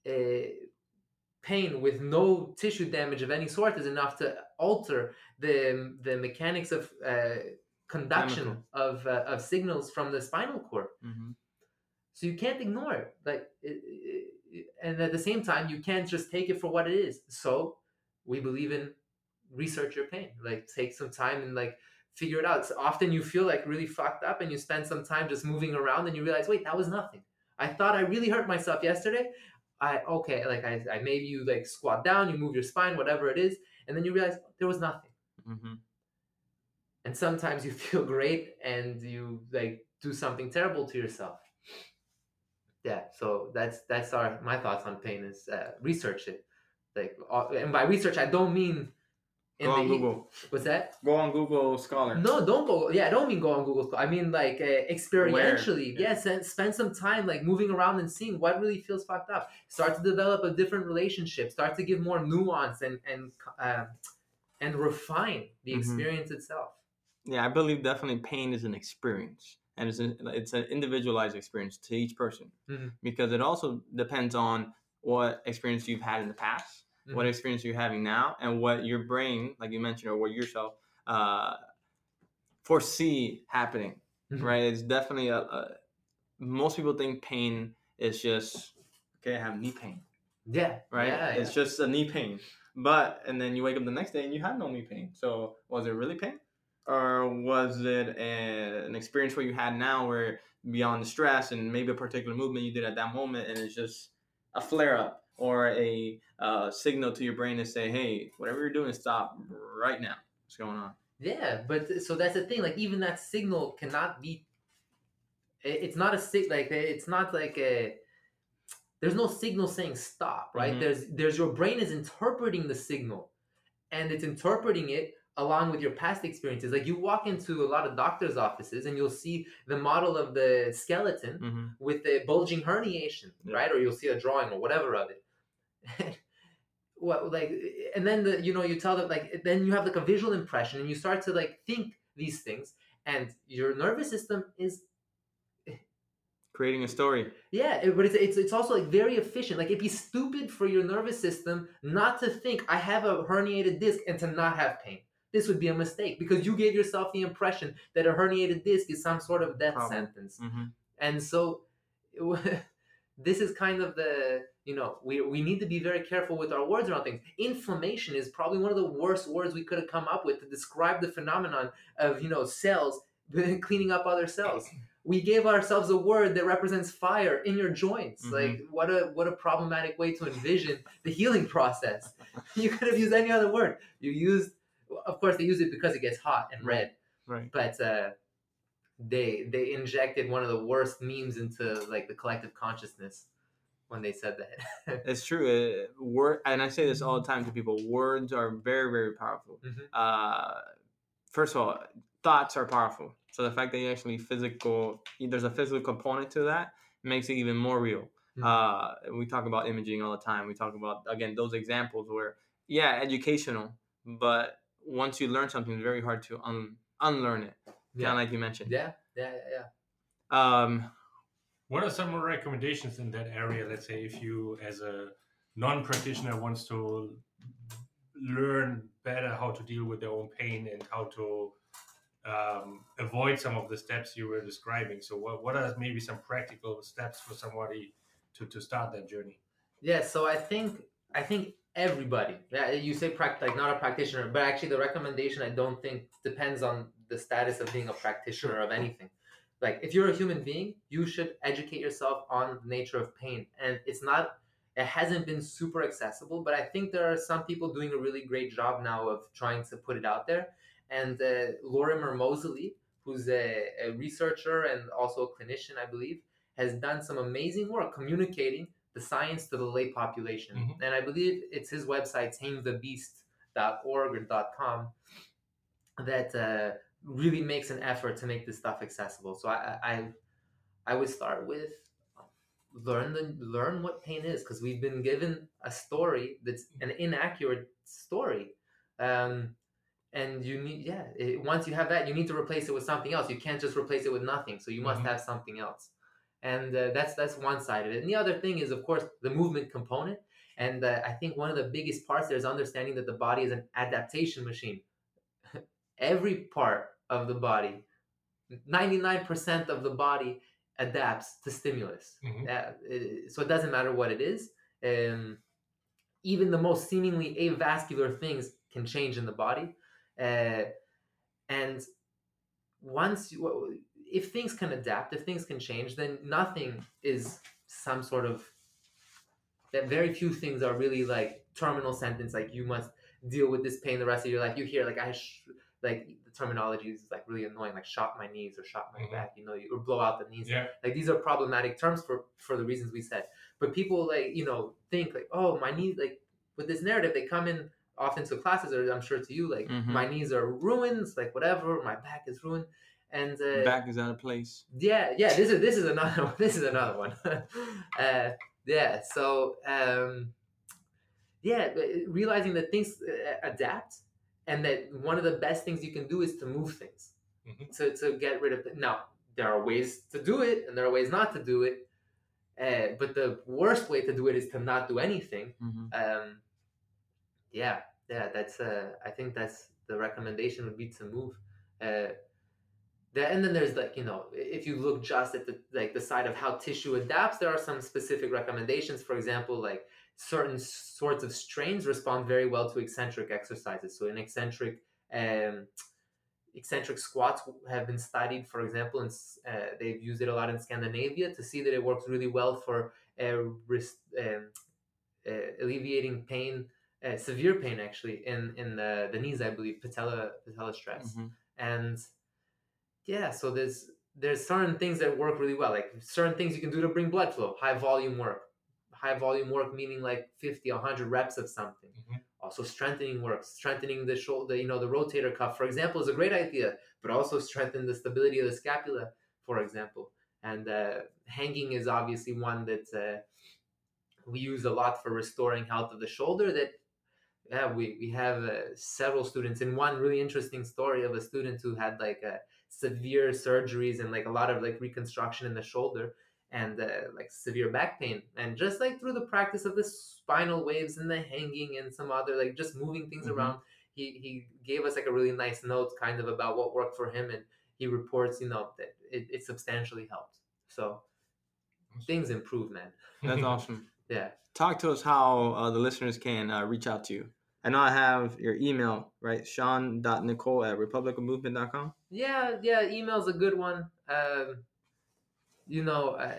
uh, pain with no tissue damage of any sort is enough to alter the the mechanics of uh, conduction Chemical. of uh, of signals from the spinal cord. Hmm so you can't ignore it. Like it, it- and at the same time you can't just take it for what it is. So we believe in research your pain like take some time and like figure it out. So often you feel like really fucked up and you spend some time just moving around and you realize wait that was nothing. I thought i really hurt myself yesterday. I okay like i, I maybe you like squat down you move your spine whatever it is and then you realize there was nothing. Hmm and sometimes you feel great and you like do something terrible to yourself yeah so that's that's our my thoughts on pain is uh, research it like uh, and by research i don't mean in Go on the- Google. what's that Go on Google Scholar. no don't go yeah i don't mean go on google Scholar. i mean like uh, experientially Yeah. yes and spend some time like moving around and seeing what really feels fucked up start to develop a different relationship start to give more nuance and and um, and refine the Mhm. experience itself Yeah, I believe definitely pain is an experience, and it's an, it's an individualized experience to each person Mhm. because it also depends on what experience you've had in the past, what Mhm. experience you're having now, and what your brain, like you mentioned, or what yourself uh, foresee happening. Mhm. Right? It's definitely a, a. Most people think pain is just okay. I have knee pain. yeah right? yeah, It's just a knee pain. But and then you wake up the next day and you had no knee pain. So was it really pain, or was it a, an experience where you had now where beyond the stress and maybe a particular movement you did at that moment and it's just a flare up or a uh, signal to your brain to say, hey, whatever you're doing, stop right now. What's going on? Yeah, but th- so that's the thing. Like even that signal cannot be. It's not a sig like it's not like a. There's no signal saying stop, right? Mhm. There's there's your brain is interpreting the signal, and it's interpreting it along with your past experiences. Like you walk into a lot of doctors' offices and you'll see the model of the skeleton Mm-hmm. with the bulging herniation, Yeah. right? Or you'll see a drawing or whatever of it. what like and then the you know you tell them like then you have like a visual impression and you start to like think these things and your nervous system is Creating a story. yeah it- but it's, it's it's also like very efficient like it'd be stupid for your nervous system not to think i have a herniated disc and to not have pain this would be a mistake because you gave yourself the impression that a herniated disc is some sort of death Problem. sentence Mm-hmm. and so this is kind of the you know we, we need to be very careful with our words around things inflammation is probably one of the worst words we could have come up with to describe the phenomenon of you know cells cleaning up other cells we gave ourselves a word that represents fire in your joints. Mhm. Like what a what a problematic way to envision the healing process. you could have used any other word. You used, of course, they use it because it gets hot and red Right. but uh, they they injected one of the worst memes into like the collective consciousness when they said that. It's true. Uh, word, and I say this all the time to people. Words are very, very powerful. Mhm. Uh, first of all, thoughts are powerful. So the fact that you actually physical, there's a physical component to that, makes it even more real. Mhm. Uh, we talk about imaging all the time. We talk about again those examples where, yeah, educational, but once you learn something, it's very hard to un- unlearn it. Kind yeah. of like you mentioned. yeah, yeah, yeah, yeah. Um, What are some more recommendations in that area? Let's say if you, as a non-practitioner, wants to learn better how to deal with their own pain and how to um, avoid some of the steps you were describing. So, what, what are maybe some practical steps for somebody to, to start that journey? Yeah, so I think I think everybody. Yeah, you say prac like not a practitioner, but actually the recommendation I don't think depends on the status of being a practitioner of anything. Like if you're a human being, you should educate yourself on the nature of pain, and it's not. It hasn't been super accessible, but I think there are some people doing a really great job now of trying to put it out there. And uh, Lorimer Moseley, who's a, a researcher and also a clinician, I believe, has done some amazing work communicating the science to the lay population. Mhm. And I believe it's his website, tamethebeast.org or .com, that uh, really makes an effort to make this stuff accessible. So I, I, I would start with learn the learn what pain is because we've been given a story that's an inaccurate story. Um, and you need yeah it, once you have that you need to replace it with something else you can't just replace it with nothing so you must Mhm. have something else and uh, that's that's one side of it and the other thing is of course the movement component. And uh, i think one of the biggest parts there is understanding that the body is an adaptation machine. Every part of the body 99% of the body adapts to stimulus. Mhm. Uh, it- so it doesn't matter what it is. Um, even the most seemingly avascular things can change in the body. Uh, and once you, if things can adapt if things can change then nothing is some sort of that very few things are really like terminal sentence like you must deal with this pain the rest of your life you hear like i sh- like the terminology is like really annoying like shot my knees or shot my Mhm. back you know or blow out the knees Yeah. like these are problematic terms for for the reasons we said but people like you know think like oh my knees like with this narrative they come in often to classes or i'm sure to you like Mhm. my knees are ruins like whatever my back is ruined and uh, back is out of place. yeah yeah this is this is another one this is another one uh, yeah so um yeah realizing that things uh, adapt and that one of the best things you can do is to move things Mhm. to, to get rid of it now there are ways to do it and there are ways not to do it uh, but the worst way to do it is to not do anything Mhm. um yeah yeah that's uh i think that's the recommendation would be to move there, and then there's like you know if you look just at the like the side of how tissue adapts there are some specific recommendations. For example like certain sorts of strains respond very well to eccentric exercises. So in eccentric um eccentric squats have been studied for example and uh, they've used it a lot in scandinavia to see that it works really well for uh, um, uh, alleviating pain uh, severe pain actually in in the, the knees i believe patella patella stress. Mhm. and yeah so there's there's certain things that work really well like certain things you can do to bring blood flow high volume work. High volume work meaning like 50 100 reps of something. Mhm. also strengthening work strengthening the shoulder you know the rotator cuff for example is a great idea but also strengthen the stability of the scapula for example. And uh, hanging is obviously one that uh, we use a lot for restoring health of the shoulder that yeah we, we have uh, several students. And one really interesting story of a student who had like uh, severe surgeries and like a lot of like reconstruction in the shoulder and uh, like severe back pain and just like through the practice of the spinal waves and the hanging and some other like just moving things Mhm. around he he gave us like a really nice note kind of about what worked for him and he reports you know that it, it substantially helped so things improve man That's awesome. yeah Talk to us how uh, the listeners can uh, reach out to you. I know I have your email, right? Sean.nicole at republicofmovement.com. Yeah, yeah, email's a good one. Um, you know, uh,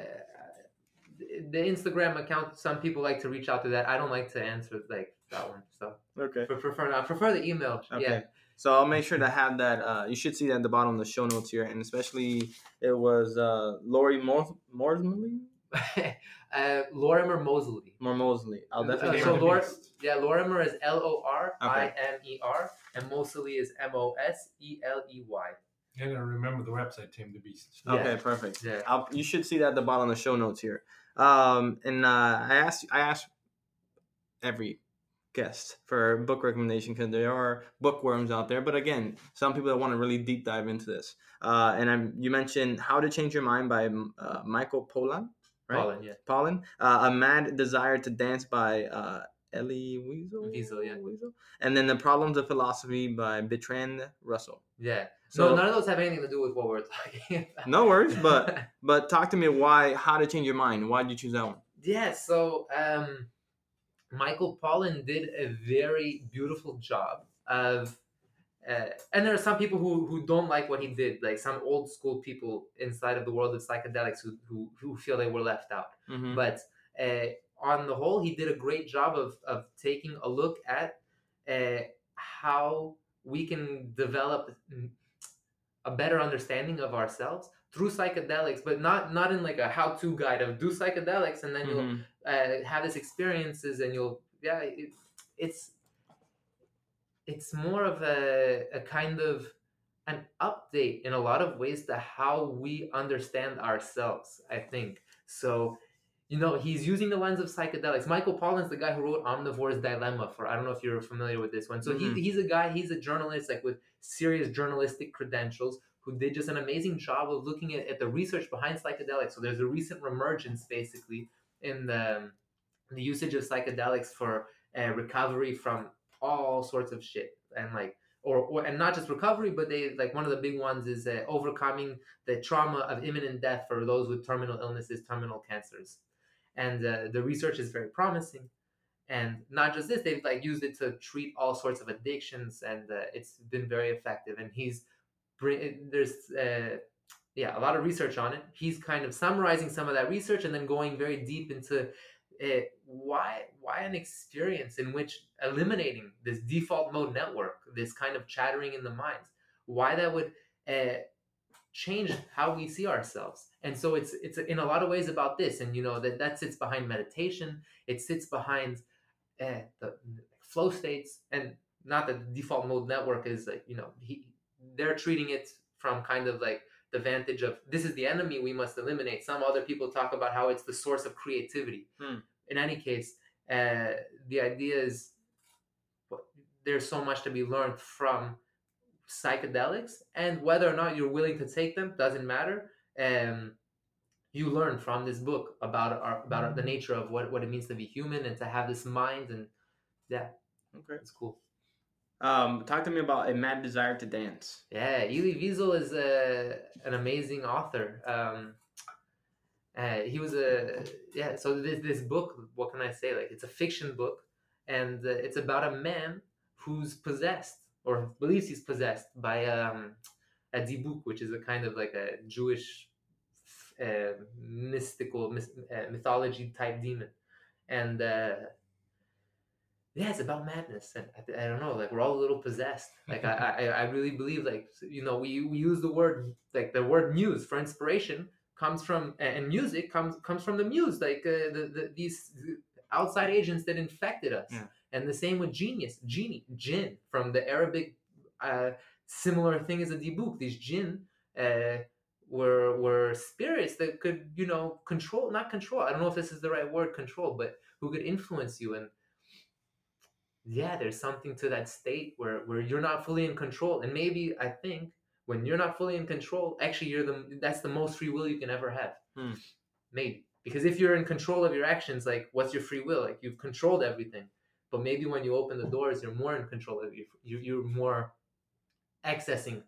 the Instagram account. Some people like to reach out to that. I don't like to answer like that one. So Okay. I prefer I prefer the email. Okay. Yeah. So I'll make sure to have that. Uh, you should see that at the bottom of the show notes here, and especially it was uh, Lori Mor- Morsley. uh, Lorimer Moseley. More Mosley. I'll Uh, definitely. so Lor- yeah, Lorimer is L O R I M E R, and Moseley is M O S E L E Y. You're gonna remember the website, Tame the Beast. Yeah. Okay, perfect. Yeah. I'll, you should see that at the bottom of the show notes here. Um, and uh, I asked I asked every guest for book recommendation because there are bookworms out there. But again, some people that want to really deep dive into this. Uh, and I'm, you mentioned How to Change Your Mind by uh, Michael Pollan, right? Colin, yeah. Pollan. Uh, a Mad Desire to Dance by uh, Elie Wiesel. Wiesel, yeah. Wiesel. And then The Problems of Philosophy by Bertrand Russell. Yeah. So- no, none of those have anything to do with what we're talking about. No worries, but but talk to me why How to Change Your Mind. Why did you choose that one? yeah, so um, Michael Pollan did a very beautiful job of, uh, and there are some people who, who don't like what he did, like some old school people inside of the world of psychedelics who, who, who feel they were left out. Mm-hmm. But uh, on the whole, he did a great job of, of taking a look at uh, how we can develop a better understanding of ourselves through psychedelics, but not not in like a how-to guide of do psychedelics and then you'll Mhm. uh, have these experiences and you'll yeah it, it's it's more of a, a kind of an update in a lot of ways to how we understand ourselves i think. So you know he's using the lens of psychedelics. Michael pollan's the guy who wrote omnivore's dilemma for i don't know if you're familiar with this one. So Mhm. he, he's a guy he's a journalist like with serious journalistic credentials who did just an amazing job of looking at, at the research behind psychedelics. So there's a recent remergence basically in the the usage of psychedelics for uh, recovery from all sorts of shit. And like or, or and not just recovery but they like one of the big ones is uh, overcoming the trauma of imminent death for those with terminal illnesses terminal cancers. And uh, the research is very promising. And not just this they've like used it to treat all sorts of addictions and uh, it's been very effective. And he's there's uh, yeah a lot of research on it. He's kind of summarizing some of that research and then going very deep into uh, why why an experience in which eliminating this default mode network this kind of chattering in the minds why that would uh, change how we see ourselves? And so it's it's in a lot of ways about this and you know that that sits behind meditation it sits behind uh, the flow states and not that the default mode network is like you know he, they're treating it from kind of like the vantage of this is the enemy we must eliminate. Some other people talk about how it's the source of creativity. Hmm. in any case uh, the idea is there's so much to be learned from psychedelics and whether or not you're willing to take them doesn't matter. Um, you learn from this book about our, about our, the nature of what, what it means to be human and to have this mind and yeah. Okay. it's cool Um, talk to me about a mad desire to dance. yeah Elie Wiesel is a, an amazing author. Um, uh, he was a yeah so this, this book what can i say? Like it's a fiction book and uh, it's about a man who's possessed or believes he's possessed by um, a dybbuk which is a kind of like a jewish uh, mystical myth, uh, mythology type demon. And uh, yeah it's about madness and I, I don't know like we're all a little possessed like I, I i really believe like you know we, we use the word like the word muse for inspiration comes from and music comes comes from the muse like uh, the, the these outside agents that infected us Yeah. and the same with genius genie jinn from the arabic uh, similar thing as a dybbuk these jinn uh, were were spirits that could you know control not control i don't know if this is the right word control but who could influence you and yeah there's something to that state where where you're not fully in control and maybe i think when you're not fully in control actually you're the that's the most free will you can ever have Hmm. maybe because if you're in control of your actions like what's your free will like you've controlled everything but maybe when you open the doors you're more in control of you, you're more accessing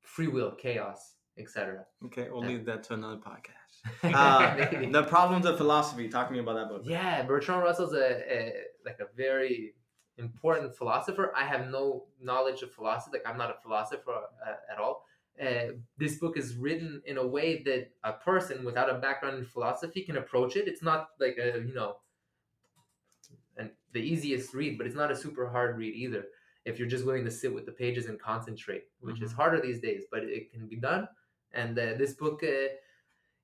free will chaos etc Okay, we'll Yeah. leave that to another podcast. Uh, the Problems of Philosophy. Talk to me about that book. Yeah, Bertrand Russell's a, a like a very important philosopher. I have no knowledge of philosophy. Like I'm not a philosopher uh, at all. uh, this book is written in a way that a person without a background in philosophy can approach it. It's not like a you know, and the easiest read, but it's not a super hard read either. If you're just willing to sit with the pages and concentrate, which is Mhm. harder these days, but it can be done. And uh, this book, uh,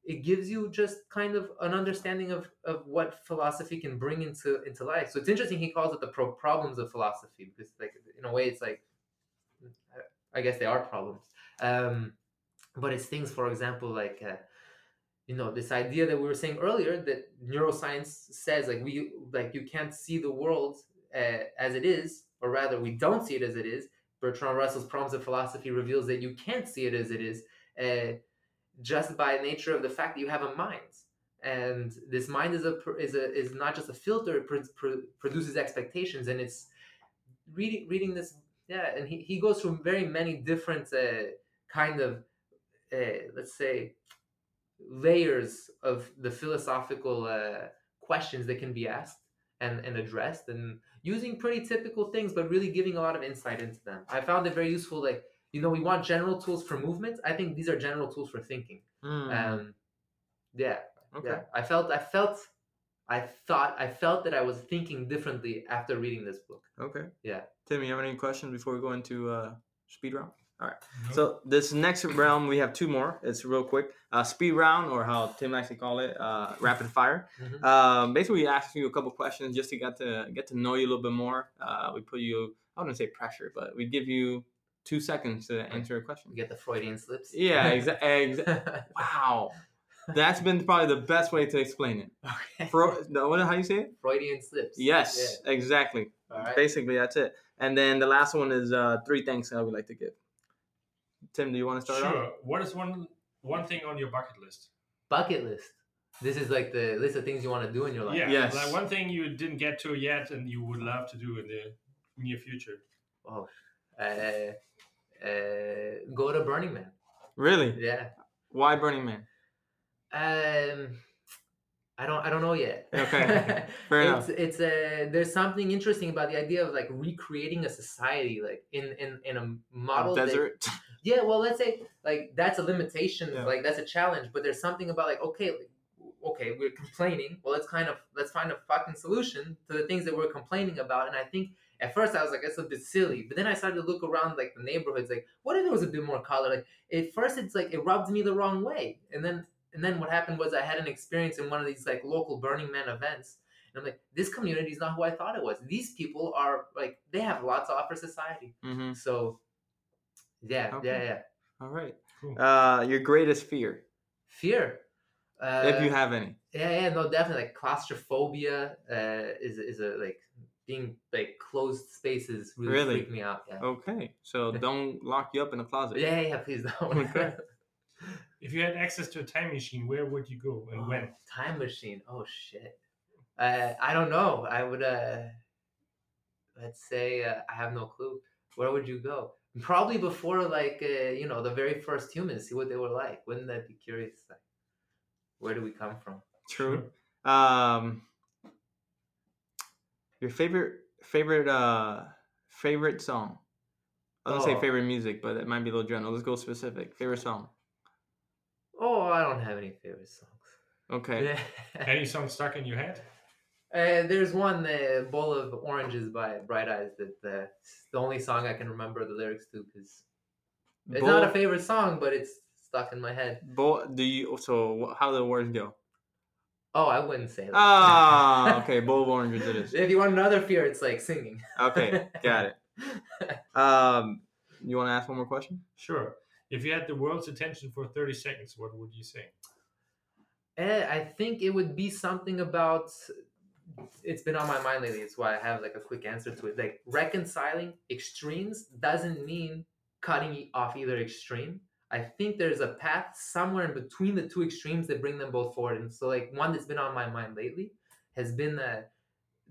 it gives you just kind of an understanding of, of what philosophy can bring into into life. So it's interesting. He calls it the pro- problems of philosophy because, like, in a way, it's like, I guess they are problems. Um, but it's things, for example, like. Uh, you know this idea that we were saying earlier that neuroscience says like we like you can't see the world uh, as it is or rather we don't see it as it is bertrand russell's problems of philosophy reveals that you can't see it as it is uh, just by nature of the fact that you have a mind. And this mind is a is a is not just a filter it pro- produces expectations. And it's reading reading this yeah and he, he goes through very many different uh, kind of uh, let's say layers of the philosophical uh, questions that can be asked and, and addressed and using pretty typical things but really giving a lot of insight into them. I found it very useful like you know we want general tools for movement i think these are general tools for thinking Mm, um yeah okay. yeah i felt i felt i thought i felt that i was thinking differently after reading this book Okay. Yeah. Tim, you have any questions before we go into uh, speed round? No? So this next round we have two more. It's real quick. Uh, speed round, or how Tim actually call it, uh, rapid fire. Mhm. Um, basically, we ask you a couple questions just to get to get to know you a little bit more. Uh, we put you, I wouldn't say pressure, but we give you two seconds to answer a question. you get the freudian slips Yeah, exactly. Exa- wow, that's been probably the best way to explain it. okay. Fro- no, how you say it? freudian slips Yes, exactly. yeah. all right Basically, that's it. And then the last one is uh, three thanks that I would like to give. Tim, do you want to start Sure. off? What is one one thing on your bucket list? bucket list this is like the list of things you want to do in your life Yeah. Yes. Like one thing you didn't get to yet and you would love to do in the near future. Oh, uh, uh, go to Burning Man. Really? Yeah. Why Burning Man? Um, I don't. I don't know yet. Okay, fair enough. it's, It's a. There's something interesting about the idea of like recreating a society, like in in in a model. that- Desert. yeah. Well, let's say like that's a limitation. Yeah. Like that's a challenge. But there's something about like okay. Like, Okay, we're complaining. Well, let's kind of let's find a fucking solution to the things that we're complaining about. And I think at first I was like, it's a bit silly. But then I started to look around like the neighborhoods, like, what if there was a bit more color? Like at first it's like it rubbed me the wrong way. And then and then what happened was I had an experience in one of these like local Burning Man events. And I'm like, this community is not who I thought it was. These people are like they have lots to offer society. hmm So yeah, Okay. yeah, yeah. All right. Cool. Uh, your greatest fear, Fear. Uh, if you have any. Yeah, yeah, no, definitely. Like claustrophobia uh, is is a like being like closed spaces really, Really? freak me out. Yeah. Okay, so don't lock you up in a closet. Yeah, yeah, yeah, please don't. Okay. If you had access to a time machine, where would you go and Oh, when? Time machine. Oh shit. Uh, I don't know. I would. uh Let's say uh, I have no clue. Where would you go? Probably before like uh, you know the very first humans. See what they were like. Wouldn't that be curious? Like, where do we come from? True. Um, your favorite favorite uh favorite song. I was gonna say Oh. favorite music, but it might be a little general. Let's go specific. Favorite song. Oh, I don't have any favorite songs. Okay. Any song stuck in your head? Uh, there's one the bowl of oranges by Bright Eyes that uh, the only song I can remember the lyrics to because it's not a favorite song, but it's stuck in my head. bowl- do you so how do the words go? Oh, I wouldn't say that. Ah, okay. Bowl of oranges it is. if you want another fear, it's like singing. Okay, got it. Um, you want to ask one more question? Sure. If you had the world's attention for 30 seconds, what would you say? Eh, I think it would be something about. It's been on my mind lately. It's why I have like a quick answer to it. Like reconciling extremes doesn't mean cutting off either extreme. I think there's a path somewhere in between the two extremes that bring them both forward. And so, like one that's been on my mind lately has been uh,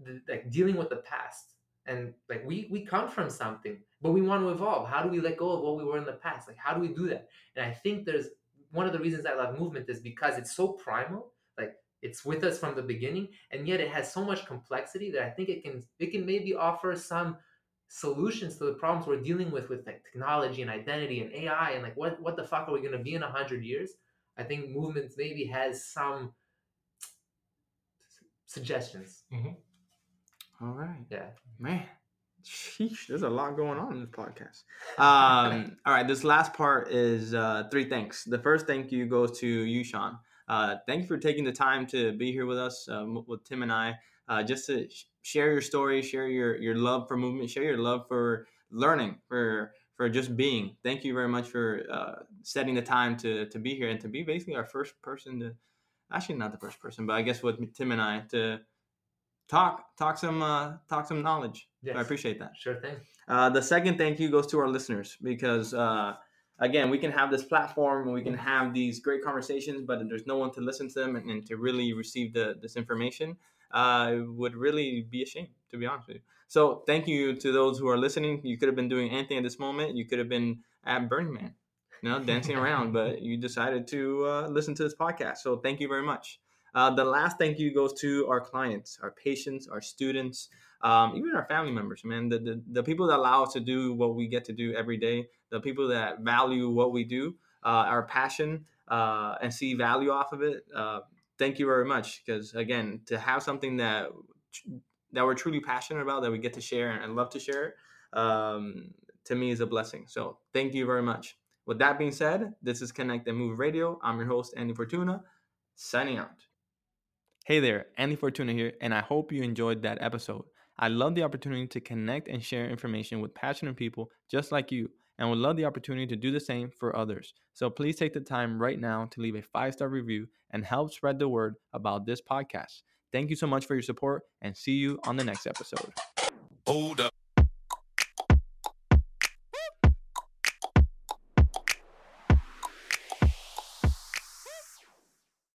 the, like dealing with the past. And like we we come from something, but we want to evolve. How do we let go of what we were in the past? Like how do we do that? And I think there's one of the reasons I love movement is because it's so primal. Like it's with us from the beginning, and yet it has so much complexity that I think it can it can maybe offer some solutions to the problems we're dealing with with like technology and identity and AI and like what what the fuck are we gonna be in a hundred years? I think movements maybe has some suggestions. All right. Yeah. Man, sheesh, there's a lot going on in this podcast. Um, all right, this last part is uh, three thanks. The first thank you goes to you, Sean. Uh, thank you for taking the time to be here with us, um, with Tim and I, uh, just to sh- share your story, share your, your love for movement, share your love for learning, for for just being. Thank you very much for uh, setting the time to to be here and to be basically our first person to, actually not the first person, but I guess with Tim and I to talk talk some uh, talk some knowledge. Yes. So I appreciate that. Sure thing. Uh, the second thank you goes to our listeners because uh, again we can have this platform and we can have these great conversations, but there's no one to listen to them and, and to really receive the this information, uh, it would really be a shame to be honest with you. So thank you to those who are listening. You could have been doing anything at this moment. You could have been at Burning Man, you know, dancing around, but you decided to uh, listen to this podcast. So thank you very much. Uh, the last thank you goes to our clients, our patients, our students, um, even our family members, man. The, the, the people that allow us to do what we get to do every day, the people that value what we do, uh, our passion, uh, and see value off of it. Thank you very much. Because again, to have something that that we're truly passionate about, that we get to share and love to share, um, to me is a blessing. So thank you very much. With that being said, this is Connect and Move Radio. I'm your host, Andy Fortuna, signing out. Hey there, Andy Fortuna here, and I hope you enjoyed that episode. I love the opportunity to connect and share information with passionate people just like you, and would love the opportunity to do the same for others. So please take the time right now to leave a five star review and help spread the word about this podcast. Thank you so much for your support, and see you on the next episode. Hold up.